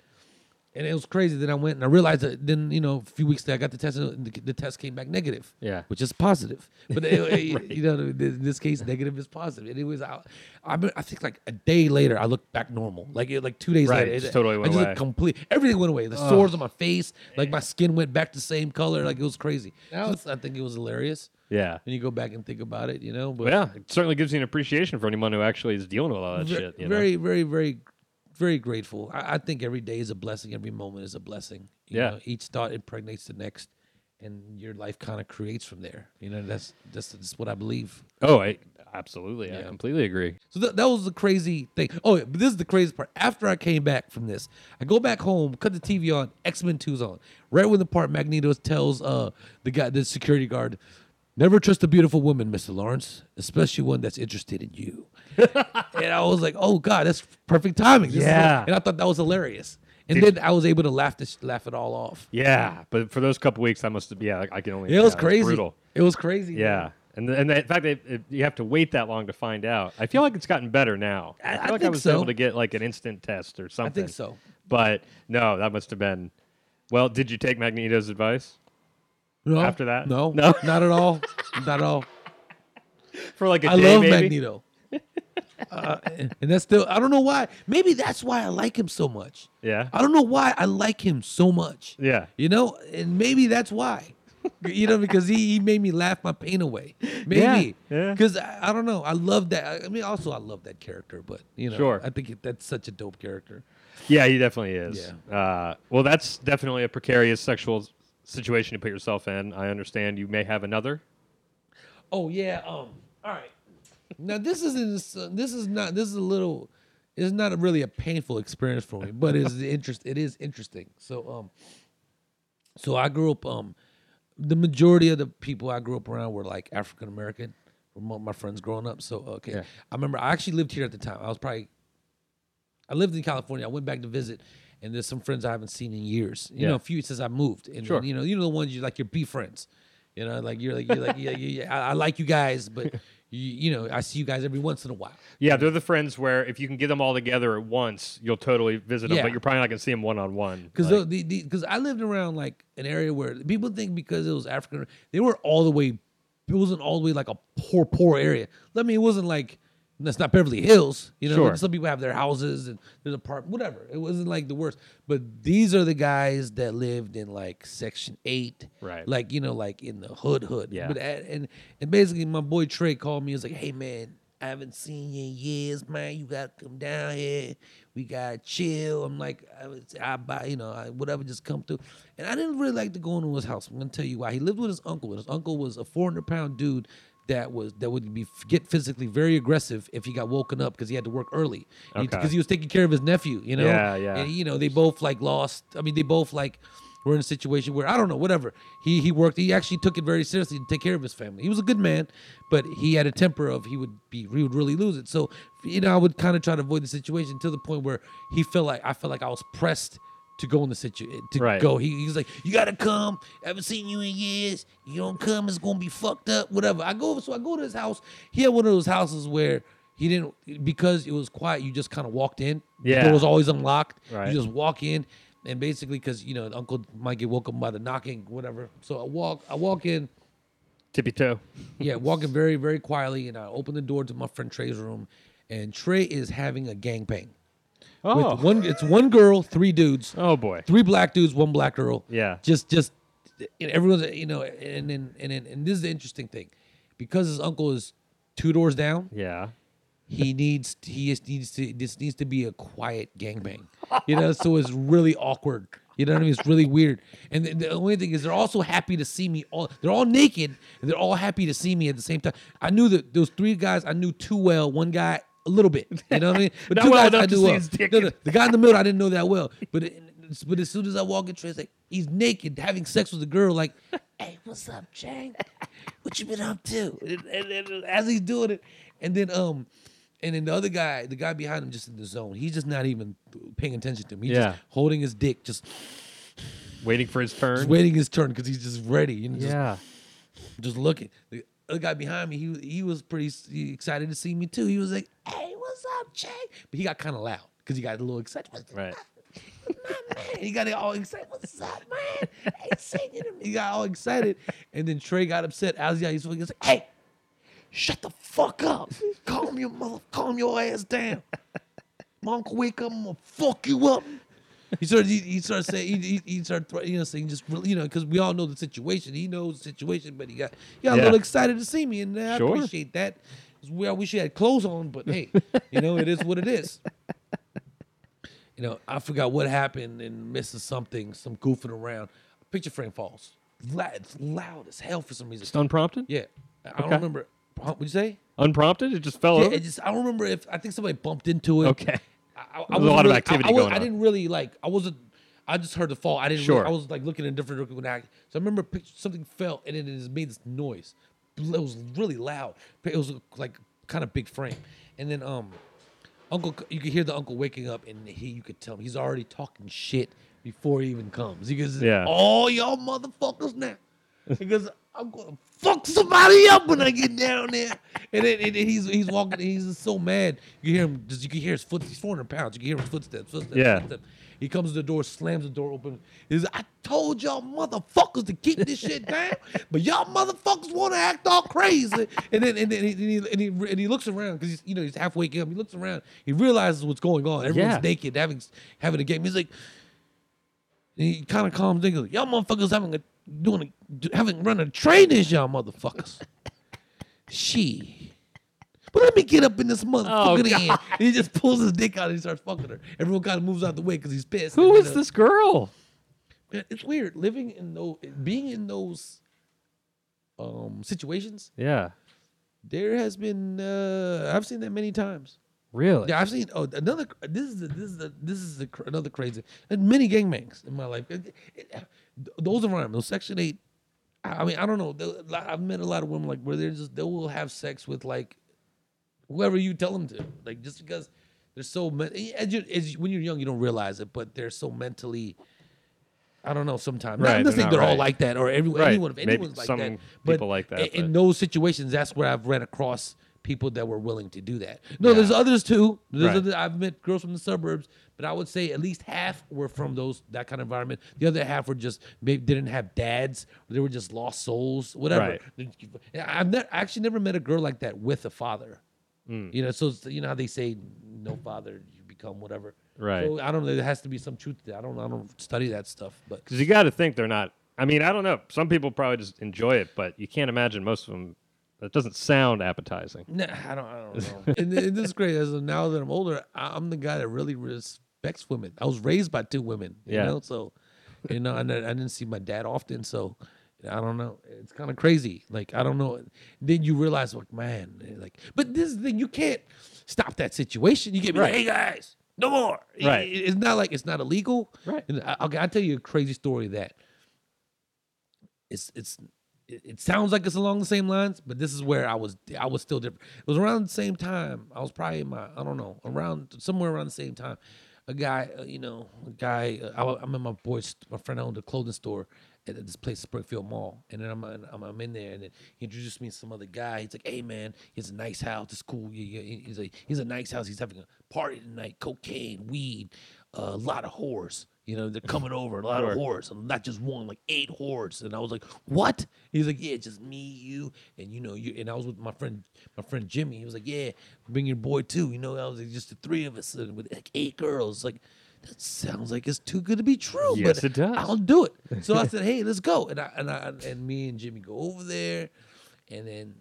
And it was crazy. Then I went and I realized that. Then you know, a few weeks later, I got the test. And the, the test came back negative. Yeah. which is positive. But it- it- you know, in this case, negative is positive. And it was. I, I, I think like a day later, I looked back normal. Like it, like two days Right, later, it just totally went I just away. complete. Everything went away. The sores on my face, like my skin went back the same color. Like it was crazy. It's, I think it was hilarious. Yeah. When you go back and think about it, you know. But But yeah, it certainly gives you an appreciation for anyone who actually is dealing with all that Ve- shit. You know? very, very, very, very grateful. I, I think every day is a blessing. Every moment is a blessing. You Yeah. know, each thought impregnates the next, and your life kind of creates from there. You know, that's that's, that's what I believe. Oh, I, absolutely. I completely agree. So th- that was the crazy thing. Oh, yeah, but this is the crazy part. After I came back from this, I go back home, cut the TV on, X Men 2's on. Right when the part Magneto tells uh the guy, the security guard, Never trust a beautiful woman, Mr. Laurio, especially one that's interested in you. and I was like, oh God, that's perfect timing. This Yeah. what- and I thought that was hilarious. And then I was able to laugh this, laugh it all off. Yeah, but for those couple weeks, I must have. Yeah, I can only. It was yeah, crazy. brutal. It was crazy. Yeah, and the, and the, in fact, it, it, you have to wait that long to find out. I feel like it's gotten better now. I- feel I like I was so. able to get like an instant test or something. I think so. But no, that must have been. Well, did you take Magneto's advice No, after that? No, No? not at all. Not at all. for like a I day? love maybe? Magneto. uh, and and that's still I don't know why. Maybe that's why I like him so much. Yeah, I don't know why I like him so much. yeah. You know, and maybe that's why. you know, because he, he made me laugh my pain away. Maybe. yeah. Because I, I don't know. I love that. I mean, also I love that character, but you know, Sure. I think it, that's such a dope character. Yeah, he definitely is. Yeah. Uh, well, that's definitely a precarious sexual situation to put yourself in. I understand you may have another. Oh yeah. Um. All right. Now this isn't. This is not. This is a little. It's not really a painful experience for me, but it's the interest. It is interesting. So um. So I grew up. Um, the majority of the people I grew up around were like African American. Among my friends growing up. So okay. Yeah. I remember I actually lived here at the time. I was probably. I lived in California. I went back to visit, and there's some friends I haven't seen in years. You Yeah. know, a few since I moved, and Sure. you know, you know the ones you like your B friends. You know, like you're like you're like yeah, yeah, yeah I, I like you guys, but you, you know I see you guys every once in a while. Yeah, they're the friends where if you can get them all together at once, you'll totally visit them, Yeah. but you're probably not going to see them one on one. Because the because I lived around like an area where people think because it was African, they were all the way. It wasn't all the way like a poor poor area. I mean, it wasn't like that's not Beverly Hills. You know, Sure. some people have their houses and there's apartment, whatever. It wasn't like the worst. But these are the guys that lived in like Section Eight, Right. Like you know, like in the hood hood. Yeah. But at, and and basically, my boy Trey called me. He was like, "Hey man, I haven't seen you in years, man. You gotta come down here. We gotta chill." I'm like, I, was, I buy, you know, I, whatever, just come through. And I didn't really like to go into his house. I'm gonna tell you why. He lived with his uncle, and his uncle was a 400 pound dude that was that would be get physically very aggressive if he got woken up because he had to work early because Okay. he, was taking care of his nephew. You know, Yeah, yeah. And you know, they both like lost. I mean, they both like were in a situation where I don't know, whatever. He he worked. He actually took it very seriously to take care of his family. He was a good man, but he had a temper of he would be he would really lose it. So you know, I would kind of try to avoid the situation to the point where he felt like I felt like I was pressed to go in the situation eh, to Right. go. He, he was like, "You gotta come. haven't seen you in years. You don't come, it's gonna be fucked up. Whatever." I go, so I go to his house. He had one of those houses where he didn't because it was quiet. You just kind of walked in. Yeah. the door was always unlocked. Right. You just walk in, and basically, because you know, Uncle might get woken by the knocking, whatever. So I walk, I walk in. tippy toe. Yeah, walking very, very quietly, and I open the door to my friend Trey's room, and Trey is having a gangbang. Oh, With one, it's one girl, three dudes oh boy. three black dudes, one black girl. Yeah. Just, just and everyone's, you know, and then, and then, and this is the interesting thing, because his uncle is two doors down. Yeah. He needs, he is, needs to, this needs to be a quiet gangbang, you know. So it's really awkward. You know what I mean? It's really weird. And the, the only thing is, they're also happy to see me. All they're all naked, and they're all happy to see me at the same time. I knew that those three guys I knew too well. One guy a little bit. You know what I mean? But two well guys I to well. No, no, the guy in the middle I didn't know that well. But it, but as soon as I walk in, Trey's like he's naked, having sex with a girl. Like, hey, what's up, Chang? What you been up to? And, and- and as he's doing it, and then um, and then the other guy, the guy behind him, just in the zone. He's just not even paying attention to him. He's Yeah. just holding his dick, just, Waiting for his turn. just waiting his turn because he's just ready. You know, just, yeah. just looking. The other guy behind me, he he was pretty excited to see me too. He was like, "Hey, what's up, Chang?" But he got kind of loud because he got a little excited. Right. my man? He got all excited. What's up, man? Hey, singing him. He got all excited, and then Trey got upset. As he's he was like, "Hey, shut the fuck up! Calm your mother, calm your ass down. My uncle wake up, I'm gonna fuck you up." He started. He, he started saying. He, he, he started. thre- You know, saying just really- you know, because we all know the situation. He knows the situation, but he got he got Yeah. a little excited to see me, and I Sure. appreciate that. 'Cause We I wish he had clothes on, but hey, you know, it is what it is. You know, I forgot what happened and misses something, some goofing around. Picture frame falls. Loud, it's loud as hell for some reason. Just unprompted? Yeah, I don't remember. What'd you say? Unprompted? It just fell Yeah, over? it just I don't remember if I think somebody bumped into it. okay. I, I a lot of activity I, I, was, going I didn't really like. I wasn't. I just heard the fall. I didn't. Sure. Really, I was like looking in different directions. I. So I remember picture, something fell and it just made this noise, it was really loud. It was like kind of big frame, and then um, Uncle, you could hear the uncle waking up, and he you could tell him he's already talking shit before he even comes. He goes, Yeah. "Oh, y'all motherfuckers now." He goes, "I'm gonna fuck somebody up when I get down there." And then and then he's he's walking. He's just so mad. You hear him. Just you can hear his foot. He's 400 pounds. You can hear his footsteps. Footsteps. Yeah. footsteps. He comes to the door, slams the door open. He's, I told y'all motherfuckers to keep this shit down, but y'all motherfuckers want to act all crazy. And then and then he, and he, and he, and he looks around because he's you know he's half waking up. He looks around. He realizes what's going on. Everyone's Yeah. naked, having having a game. He's like, and he kind of calms down. Y'all motherfuckers having a doing a, having run a train this y'all motherfuckers. she. But let me get up in this motherfucker Oh, he just pulls his dick out and he starts fucking her. Everyone kind of moves out the way because he's pissed. Who is uh, this girl? Man, It's weird living in those, being in those um situations. Yeah. There has been, uh I've seen that many times. Really? Yeah, I've seen. Oh, another. This is the, this is the, this is the, another crazy. And many gangbangs in my life. It- it- those environments, those Section Eight. I mean, I don't know. I've met a lot of women like where they're just they will have sex with like whoever you tell them to, like just because they're so as you, as you- when you're young you don't realize it, but they're so mentally. I don't know. Sometimes, Right, I'm not saying they're all right. like that, or every, Right. anyone. If Maybe anyone's like some that, but people like that, in- In those situations, that's where I've ran across people that were willing to do that. No, Yeah. there's others too. There's Right. other, I've met girls from the suburbs, but I would say at least half were from those that kind of environment. The other half were just maybe didn't have dads. They were just lost souls, whatever. I've ne- actually never met a girl like that with a father. Hmm. You know, so you know how they say no father, you become whatever. Right. So I don't know. There has to be some truth to that. I don't. I don't study that stuff, but Because you got to think they're not. I mean, I don't know. Some people probably just enjoy it, but you can't imagine most of them. That doesn't sound appetizing. Nah, I don't. I don't know. and, and this is great. As of now that I'm older, I'm the guy that really respects women. I was raised by two women. You Yeah. know, so you know, and I, I didn't see my dad often, so I don't know. It's kind of crazy. Like I don't know. Then you realize, like, man, eh, like, but this is the thing. You can't stop that situation. You get me, like, Right. hey guys, no more. Right. it- it's not like it's not illegal. Right. And I, okay, I'll tell you a crazy story that it's it's it, it sounds like it's along the same lines, but this is where I was I was still different. It was around the same time. I was probably in my I don't know around somewhere around the same time. A guy, uh, you know, a guy. Uh, I, I'm in my boy's my friend owned a clothing store at this place, Springfield Mall, and then I'm I'm, I'm in there, and then he introduced me to some other guy. He's like, "Hey man, he's a nice house. It's cool. Yeah, yeah." He's like, "He's a nice house. He's having a party tonight. Cocaine, weed, a lot of whores." You know, they're coming over, a lot of whores, and not just one, like eight whores. And I was like, "What?" He's like, "Yeah, just me, you, and you know, you." And I was with my friend, my friend Jimmy. He was like, "Yeah, bring your boy too." You know, I was like, just the three of us and with like eight girls. Like, that sounds like it's too good to be true. Yes, but it does. I'll do it. So I said, "Hey, let's go." And I and I and me and Jimmy go over there, and then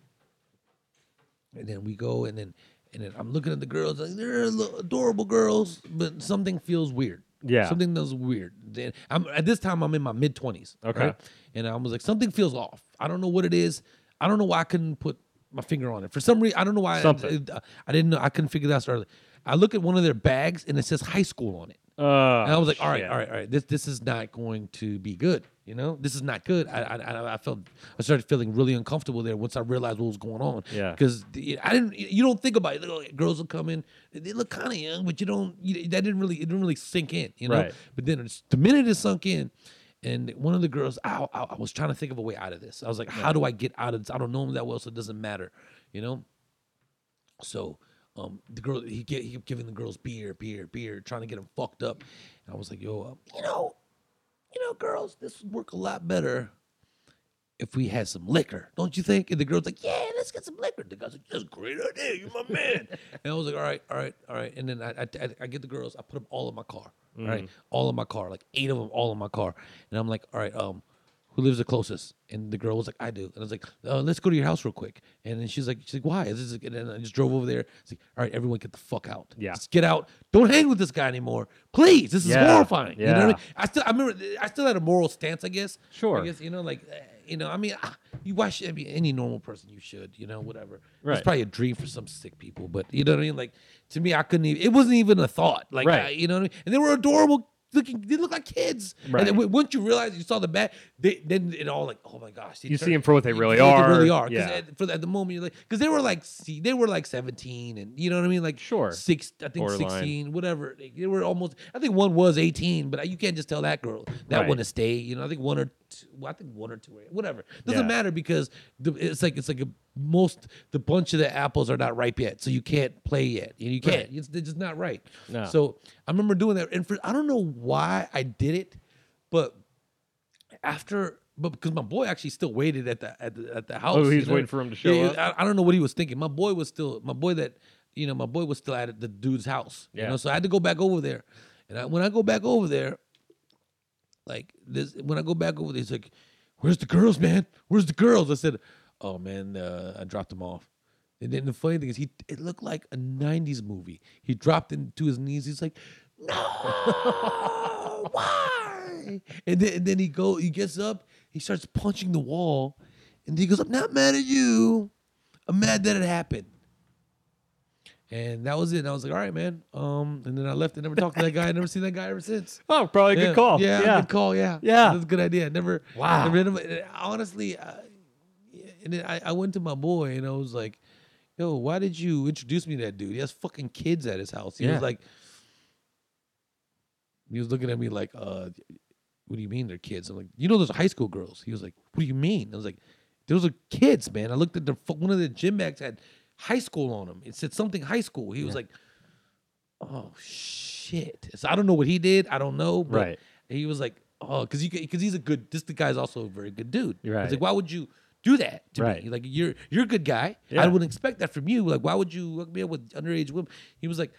and then we go and then and then I'm looking at the girls like they're adorable girls, but something feels weird. Yeah. something that was weird. Then I'm at this time I'm in my mid twenties. Okay. and I was like something feels off. I don't know what it is. I don't know why I couldn't put my finger on it. For some reason, I don't know why. I- Something. I, I didn't know. I couldn't figure that out early. I look at one of their bags and it says high school on it. Uh, And I was like, all right, shit. all right, all right. This this is not going to be good. You know, this is not good. I I, I- I felt I started feeling really uncomfortable there once I realized what was going on. Yeah. Because I didn't. You don't think about it. Little girls will come in. They look kind of young, but you don't. You, that didn't really. It didn't really sink in. You know. Right. But then it's, the minute it sunk in. And one of the girls, I, I, I was trying to think of a way out of this. I was like, how do I get out of this? I don't know him that well, so it doesn't matter, you know. So um, the girl he get he kept giving the girls beer, beer, beer, trying to get them fucked up. And I was like, yo, um, you know, you know, girls, this would work a lot better if we had some liquor, don't you think? And the girl's like, yeah, let's get some liquor. The guy's like, that's a great idea. You're my man. and I was like, all right, all right, all right. And then I, I, I, get the girls, I put them all in my car, all right, all in my car, like eight of them, all in my car. And I'm like, all right, um, who lives the closest? And the girl was like, I do. And I was like, uh, let's go to your house real quick. And then she's like, she's like, why? This is, and then I just drove over there. It's like, all right, everyone get the fuck out. Yeah. Just get out. Don't hang with this guy anymore. Please. This is Yeah. horrifying. You know what I mean? Yeah. I still, I remember, I still had a moral stance, I guess. Sure. I guess, you know, like, eh, you know, I mean, ah, you why should I mean, any normal person you should, you know, whatever. Right. It's probably a dream for some sick people, but you know what I mean? Like, to me, I couldn't even, it wasn't even a thought. Like, Right. I, you know what I mean? And they were adorable looking they look like kids. Right. And then once you realize you saw the bat, they, then it all like, oh my gosh. You turn- them for what they really are. They really are. Yeah. At, for the, at the moment, you're like, because they were like, see, they were like 17, and you know what I mean, like Sure. six, I think Borderline. 16, whatever. They, they were almost. I think one was 18, but you can't just tell that girl that Right. one to stay. You know, I think one or two, well, I think one or two, whatever. Doesn't Yeah. matter because the, it's like it's like a most the bunch of the apples are not ripe yet, so you can't play yet. You, you can't. It's, it's just not right. No. So I remember doing that, and for I don't know why I did it, but after. But because my boy actually still waited at the at the, at the house. Oh, he's you know? waiting for him to show Yeah, up? I, I don't know what he was thinking. My boy was still my boy that you know my boy was still at the dude's house. You Yeah. know, so I had to go back over there, and I, when I go back over there, like this, when I go back over there, he's like, "Where's the girls, man? Where's the girls?" I said, "Oh man, uh, I dropped them off." And then the funny thing is, he it looked like a '90s movie. He dropped into his knees. He's like, "No, why?" And then and then he go, he gets up, he starts punching the wall, and he goes, "I'm not mad at you. I'm mad that it happened." And that was it. And I was like, "All right, man." Um, and then I left and never talked to that guy. I never seen that guy ever since. Oh, probably a Yeah, good call. Yeah, Yeah. good call. Yeah, Yeah. that's a good idea. Never. Wow. Never, honestly, uh, yeah, and then I, I went to my boy and I was like, "Yo, why did you introduce me to that dude? He has fucking kids at his house." He Yeah. was like, he was looking at me like, "Uh, what do you mean they're kids?" I'm like, "You know, those are high school girls." He was like, "What do you mean?" I was like, "Those are kids, man." I looked at the one of the gym bags had high school on him. It said something high school. He was like, "Oh shit!" So I don't know what he did. I don't know. But Right. He was like, "Oh, because you because he's a good. This the guy's also a very good dude." Right. was like, "Why would you?" Do that to Right. me. Like you're you're a good guy. Yeah. I wouldn't expect that from you. Like, why would you hook me up with underage women? He was like,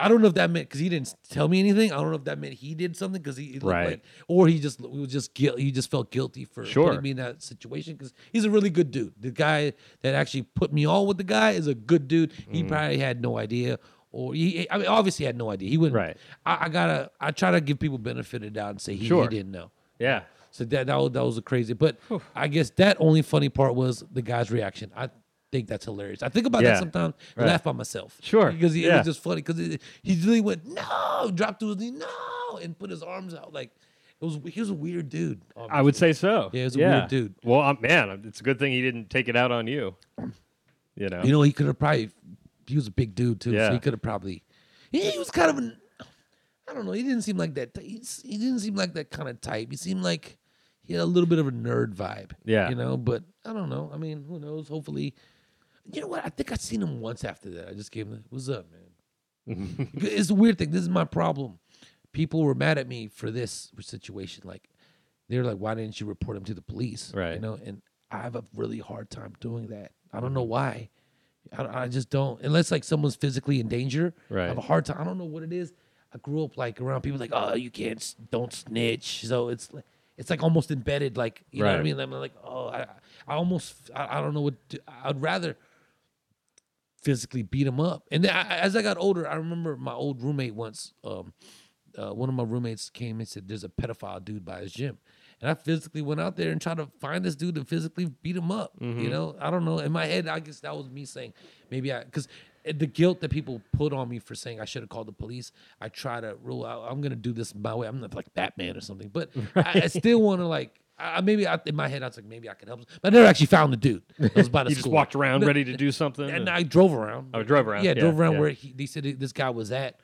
I don't know if that meant because he didn't tell me anything. I don't know if that meant he did something because he, Right. like, or he just he was just guilt. He just felt guilty for Sure. putting me in that situation because he's a really good dude. The guy that actually put me on with the guy is a good dude. He Mm. probably had no idea, or he, I mean, obviously had no idea. He wouldn't. Right. I, I gotta. I try to give people benefit of doubt and say he, Sure. he didn't know. Yeah. So that that was, that was a crazy. But I guess that only funny part was the guy's reaction. I think that's hilarious. I think about Yeah. that sometimes. Right. laugh by myself. Sure. because he, it was just funny because he really went no, dropped to his knee, no, and put his arms out like it was. He was a weird dude. I would say so. Yeah, he was a weird dude. Well, um, man, it's a good thing he didn't take it out on you. You know. You know, he could have probably. He was a big dude too, Yeah. so he could have probably. He, he was kind of an. I don't know. He didn't seem like that. He, he didn't seem like that kind of type. He seemed like he had a little bit of a nerd vibe. Yeah. You know, but I don't know. I mean, who knows? Hopefully, you know what? I think I seen him once after that. I just gave him, "What's up, man?" it's a weird thing. This is my problem. People were mad at me for this situation. Like, they're like, "Why didn't you report him to the police?" Right. You know, and I have a really hard time doing that. I don't know mm-hmm. why. I, I just don't. Unless like someone's physically in danger, I Right. have a hard time. I don't know what it is. I grew up like around people like, oh, you can't, don't snitch. So it's like, it's like almost embedded. Like you know what I mean? I'm like, oh, I, I almost, I, I don't know what. To, I'd rather physically beat him up. And I, as I got older, I remember my old roommate once. Um, uh, one of my roommates came and said, "There's a pedophile dude by his gym," and I physically went out there and tried to find this dude and physically beat him up. You know, I don't know. In my head, I guess that was me saying maybe I because the guilt that people put on me for saying I should have called the police. I try to rule out. I'm gonna do this my way. I'm not like Batman or something, but I, I still want to like. I, maybe I, in my head I was like maybe I could help, but I never actually found the dude. It was by the you just walked around ready to do something. and I drove around. I drove around. Yeah, Yeah, drove around yeah. where he, they said this guy was at,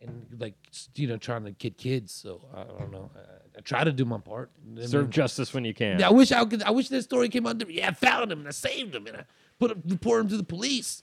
and like you know trying to kid kids. So I don't know. I, I try to do my part. I serve justice when you can. yeah, I wish I could. I wish this story came out different. Yeah, I found him and I saved him and I put him, report him to the police.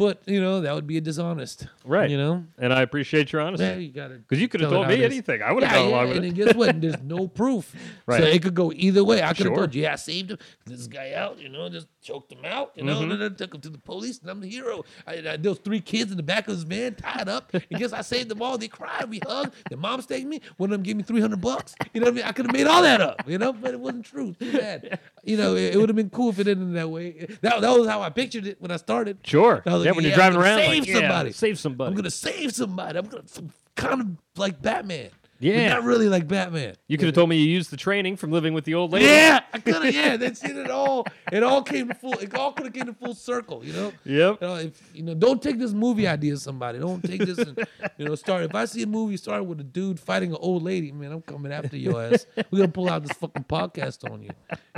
But you know that would be a dishonest. Right. You know. And I appreciate your honesty. Yeah, you got it. Because you could have told me anything. I would have Yeah, gone yeah, along with and it. then guess what? There's no proof. Right. So it could go either way. I could have Sure. told you, yeah, I saved him. This guy out, you know, just choked him out, you know, Mm-hmm. and then I took him to the police, and I'm the hero. I, I, there was three kids in the back of his van tied up. And guess I saved them all. They cried. We hugged. Their mom stayed me. One of them gave me 300 bucks. You know what I mean? I could have made all that up, you know, but it wasn't true. Too bad. You know, it, it would have been cool if it ended that way. That, that was how I pictured it when I started. Sure. I was yeah, when you're yeah, driving I'm gonna around, save like, yeah, somebody. save somebody. I'm gonna save somebody. I'm gonna some kind of like Batman. but Yeah. not really like Batman. You could have told me you used the training from living with the old lady. Yeah, I could have. Yeah, that's it. It all. It all came to full. It all could have came to full circle. You know. Yep. You know, if you know, don't take this movie idea, somebody. Don't take this and you know, start. If I see a movie starting with a dude fighting an old lady, man, I'm coming after your ass. We're gonna pull out this fucking podcast on you.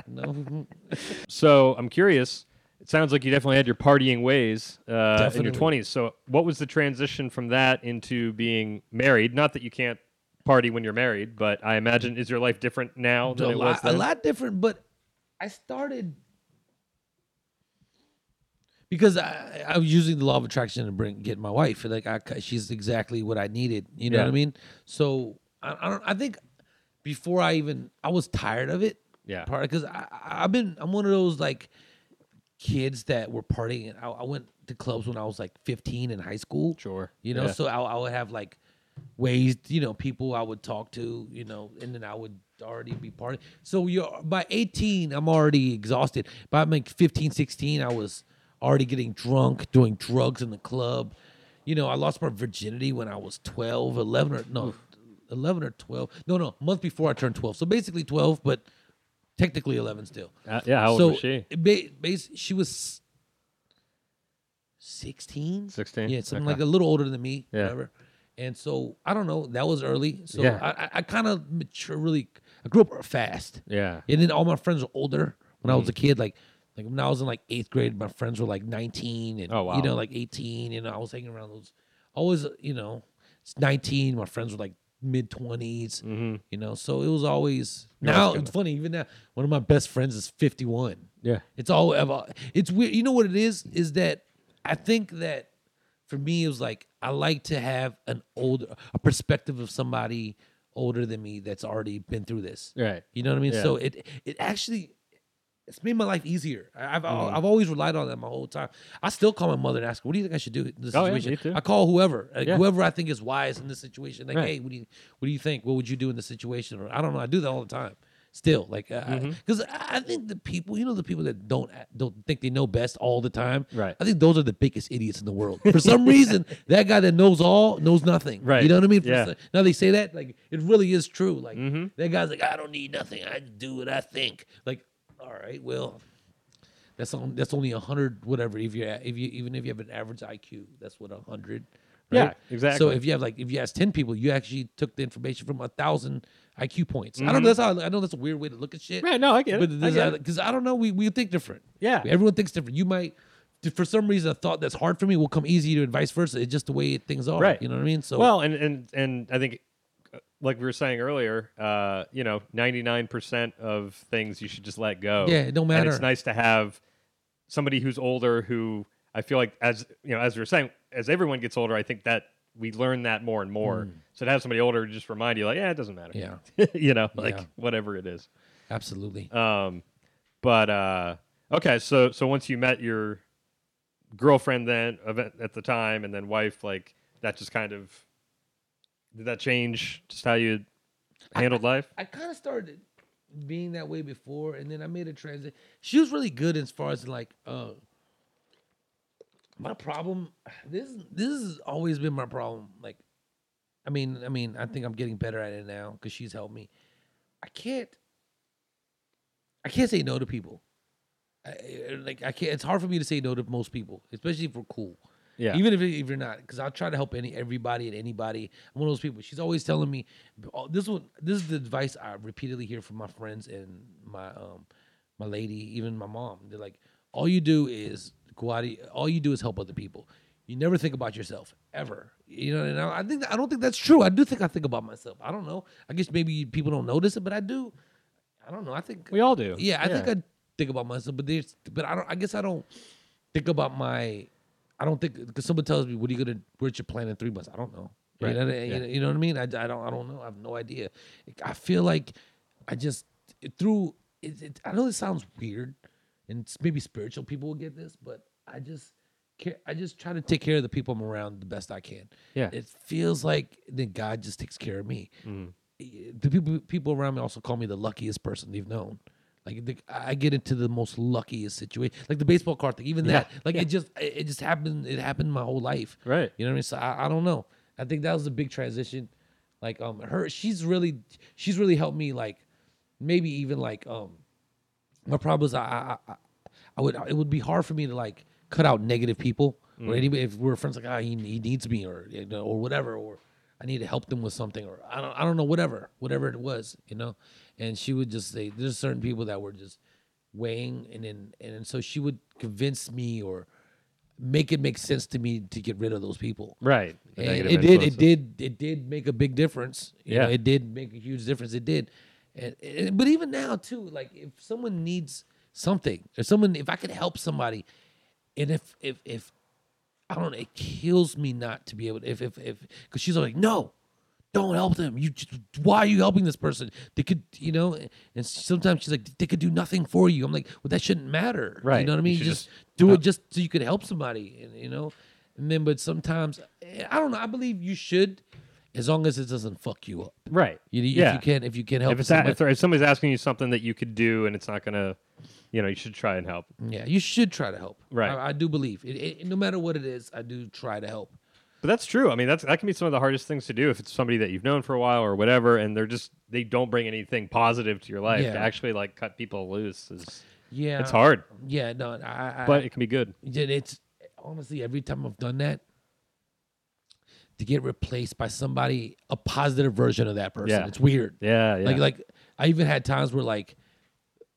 You know? So I'm curious. It sounds like you definitely had your partying ways uh, in your 20s. So what was the transition from that into being married? Not that you can't party when you're married, but I imagine is your life different now than a it was lot, a lot different, but I started because I, I was using the law of attraction to bring get my wife. Like I, she's exactly what I needed. You know Yeah. what I mean? So I, I don't. I think before I even I was tired of it. Yeah. Part because I- I've been I'm one of those like kids that were partying. I, I went to clubs when I was like 15 in high school. Sure. You know, Yeah. so I, I would have like ways, you know, people I would talk to, you know, and then I would already be partying. So you're by 18, I'm already exhausted. By like 15, 16, I was already getting drunk, doing drugs in the club. You know, I lost my virginity when I was 12, 11 or no, 11 or 12. No, no, month before I turned 12. So basically 12, but technically 11 still. Uh, yeah, how old so was she? ba- she was 16 16? yeah something Okay. like a little older than me Yeah. whatever and so i don't know that was early so Yeah. i, I, kind of mature really i grew up fast Yeah. and then all my friends were older when i was Mm. a kid like like when i was in like eighth grade my friends were like 19 and Oh, wow. you know like 18 and i was hanging around those always you know it's 19 my friends were like mid 20s Mm-hmm. you know so it was always No, now it's funny even now one of my best friends is 51 Yeah. it's all about. It's weird. You know what it is? Is that I think that for me it was like I like to have an older a perspective of somebody older than me that's already been through this. Right. You know what I mean? Yeah. So it it actually it's made my life easier. I- I've Mm. I've always relied on that my whole time. I still call my mother and ask her, "What do you think I should do in this Oh, situation?" too. I call whoever, like, Yeah. whoever I think is wise in this situation. Like, Right. hey, what do you what do you think? What would you do in this situation? Or I don't know. I do that all the time. Still, like, because I, I think the people, you know, the people that don't don't think they know best all the time. Right. I think those are the biggest idiots in the world. For some reason, that guy that knows all knows nothing. Right. You know what I mean? For Yeah. some- now they say that like it really is true. Like Mm-hmm. that guy's like, I don't need nothing. I do what I think. Like, all right, well, that's on that's only a hundred whatever. If you if you even if you have an average IQ, that's what a hundred. Yeah, exactly. So if you have like if you ask ten people, you actually took the information from a thousand IQ points. I don't know. That's how I know that's a weird way to look at shit. Mm-hmm. Right, no, I get it. But it. because I, don't know, we we think different. Yeah. everyone thinks different. You might. For some reason, a thought that's hard for me will come easy to, and vice versa. It's just the way things are. Right. You know what I mean? So Well, and and and I think, like we were saying earlier, uh, you know, ninety nine percent of things you should just let go. Yeah, it don't And it's nice to have somebody who's older who I feel like, as you know, as we were saying, as everyone gets older, I think that we learn that more and more. So to have somebody older just remind you, like, yeah, it doesn't matter. Mm. yeah, you know, like Yeah. whatever it is. absolutely. Um, but uh, okay, so so once you met your girlfriend then at the time, and then wife, like that just kind of did that change just how you handled life? I kind of started being that way before, and then I made a transition. She was really good as far as like uh, my problem. This this has always been my problem. Like, I mean, I mean, I think I'm getting better at it now because she's helped me. I can't. I can't say no to people. I, I- like I can't. It's hard for me to say no to most people, especially if we're cool. Yeah. Even if, if you're not, because I'll try to help any everybody and anybody. I'm one of those people. She's always telling me, oh, this one, this is the advice I repeatedly hear from my friends and my um my lady, even my mom. They're like, all you do is out. All you do is help other people. You never think about yourself ever. You know, and I I think I don't think that's true. I do think I think about myself. I don't know. I guess maybe people don't notice it, but I do. I don't know. I think We all do. yeah, I think I think about myself, but there's, but I don't. I guess I don't think about my. I don't think because someone tells me, "What are you gonna? Where's your plan in three months?" I don't know. Right, You, know, yeah. you know- you know what I mean? I, I don't. I don't know. I have no idea. I feel like I just through. It, it, I know this sounds weird, and it's maybe spiritual people will get this, but I just. care I just try to take care of the people I'm around the best I can. Yeah. It feels like then God just takes care of me Mm-hmm. the people people around me also call me the luckiest person they've known. Like the, I get into the most luckiest situation, like the baseball card thing. Even that, Yeah, like it just it just happened. It happened my whole life. Right. You know what I mean? So I, I don't know. I think that was a big transition. Like um her she's really she's really helped me like maybe even like um my problem is I I, I, I would it would be hard for me to like cut out negative people or anybody if we're friends like ah he, he needs me or you know, or whatever or I need to help them with something or I don't I don't know whatever whatever it was you know and she would just say there's certain people that were just weighing and then and then so she would convince me or make it make sense to me to get rid of those people Right. And it did. It did. It did make a big difference. You know, Yeah. it did make a huge difference. It did. And, and but even now too, like if someone needs something, if someone, if I could help somebody, and if if if I don't know, it kills me not to be able to. If if if because she's like, no, don't help them. You just, why are you helping this person? They could, you know. And sometimes she's like, they could do nothing for you. I'm like, well, that shouldn't matter. Right. You know what I mean? Just just do it just so you could help somebody. And, you know. And then, but sometimes eh, I don't know. I believe you should, as long as it doesn't fuck you up. Right. You, if yeah. you can, if you can help if it's that, if, if somebody's asking you something that you could do and it's not gonna, you know, you should try and help. yeah, you should try to help. Right. I, I do believe it, it, no matter what it is, I do try to help. But that's true. I mean, that's that can be some of the hardest things to do if it's somebody that you've known for a while or whatever, and they're just they don't bring anything positive to your life. Yeah. To actually like cut people loose is Yeah, it's hard, Yeah, no, I, I, but it can be good. It's honestly every time I've done that to get replaced by somebody a positive version of that person. Yeah. It's weird. Yeah, yeah. Like like I even had times where like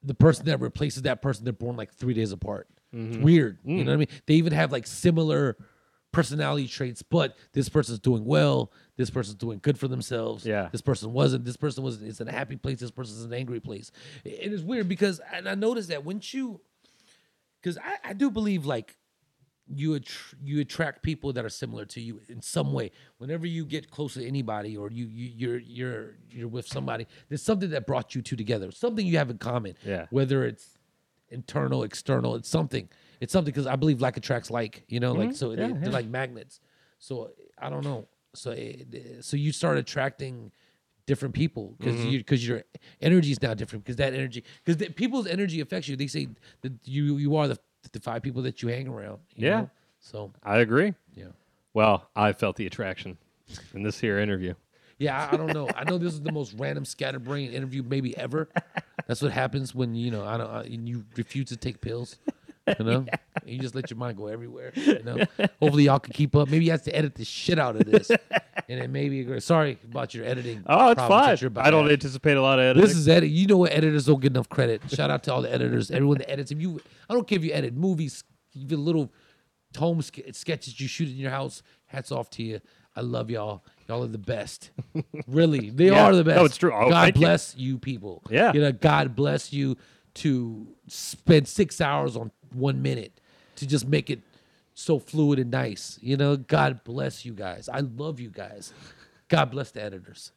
the person that replaces that person they're born like three days apart. Mm-hmm. It's weird. You Mm. know what I mean? They even have like similar personality traits, but this person's doing well. This person's doing good for themselves. Yeah. This person wasn't. This person was. It's in a happy place. This person's in an angry place. It is weird because, and I noticed that when you, because I, I do believe like you attr- you attract people that are similar to you in some way. Whenever you get close to anybody or you, you you're you're you're with somebody, there's something that brought you two together. Something you have in common. Yeah. Whether it's internal, external, it's something. It's something because I believe like attracts like. You know, like so Mm-hmm. Yeah, they, they're like magnets. So I don't know. So it, so you start attracting different people because Mm-hmm. you because your energy is now different because that energy because people's energy affects you. They say that you you are the the five people that you hang around. you Yeah. know? So I agree. yeah. Well, I felt the attraction in this here interview. Yeah, I, I don't know. I know this is the most random scatterbrain interview maybe ever. That's what happens when you know I don't uh, you refuse to take pills. You know, you just let your mind go everywhere. You know, hopefully y'all can keep up. Maybe you have to edit the shit out of this, and then maybe sorry about your editing. Oh, it's fine. I don't anticipate a lot of editing. This is edit. You know what? Editors don't get enough credit. Shout out to all the editors, everyone that edits. If you, I don't care if you edit movies, even little home ske- sketches you shoot in your house. Hats off to you. I love y'all. Y'all are the best. really, they Yeah. are the best. No, it's true. Oh, God thank you. bless you. people. Yeah. You know, God bless you to spend six hours on one minute to just make it so fluid and nice. You know, God bless you guys. I love you guys. God bless the editors.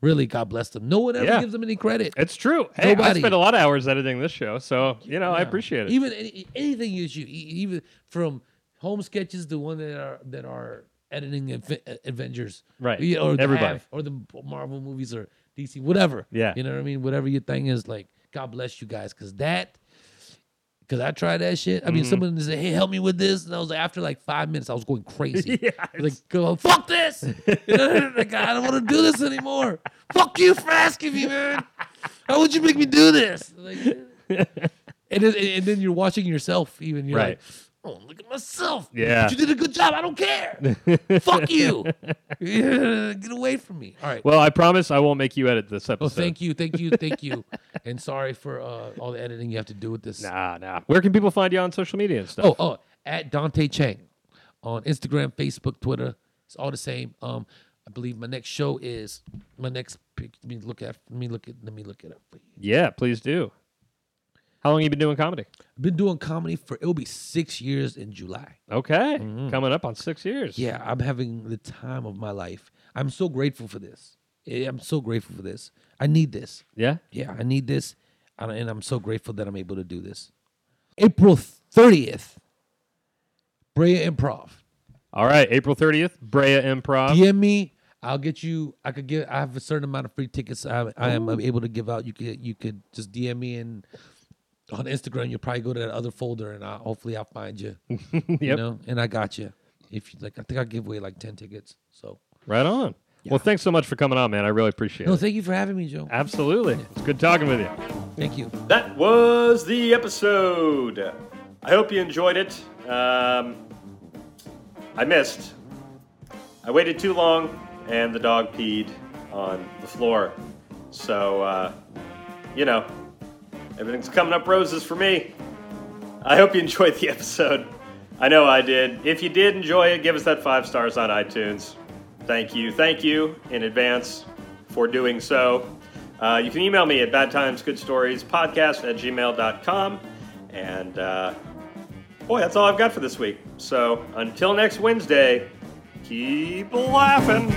Really, God bless them. No one ever Yeah. gives them any credit. It's true. Hey, I spent a lot of hours editing this show, so you know I appreciate it. Even any, anything you shoot, even from home sketches to one that are that are editing Aven- uh, Avengers, Right. Yeah, Or Everybody. have- or the Marvel movies or DC, whatever. Yeah. you know what I mean. Whatever your thing is, like God bless you guys, because that. Cause I tried that shit. I Mm-hmm. mean, someone said, "Hey, help me with this," and I was like, after like five minutes, I was going crazy. Yeah, was like, "Go fuck this! Like, I don't want to do this anymore. Fuck you for asking me, man. How would you make me do this?" Like, and then, and then you're watching yourself even you're Right. like oh look at myself Yeah. But you did a good job i don't care fuck you get away from me all right Well, I promise I won't make you edit this episode. oh thank you thank you thank you and sorry for uh, all the editing you have to do with this Nah, nah. Where can people find you on social media and stuff? oh oh at dante chang on instagram facebook twitter it's all the same um i believe my next show is my next pic let me look at let me look at let me look it up for you yeah, please do. How long you been doing comedy? i've been doing comedy for it'll be six years in july Okay, coming up on six years. Mm-hmm. Yeah, I'm having the time of my life. I'm so grateful for this. I'm so grateful for this. I need this. yeah. Yeah, I need this. And and I'm so grateful that I'm able to do this. April 30th, Brea Improv. All right, April thirtieth, Brea Improv. DM me. I'll get you. I could give. I have a certain amount of free tickets. I, I am able to give out. You could. You could just DM me and on Instagram. You'll probably go to that other folder, and I, hopefully I'll find you. yep. You know, and I got you. If you like, I think I give away like ten tickets. So Right on. Well, thanks so much for coming on, man. I really appreciate No, it. No, thank you for having me, Joe. Absolutely. It's good talking with you. Thank you. That was the episode. I hope you enjoyed it. Um, I missed. I waited too long, and the dog peed on the floor. So, uh, you know, everything's coming up roses for me. I hope you enjoyed the episode. I know I did. If you did enjoy it, give us that five stars on iTunes. Thank you. Thank you in advance for doing so. Uh, you can email me at badtimesgoodstoriespodcast at gmail.com. And uh, boy, that's all I've got for this week. So until next Wednesday, keep laughing.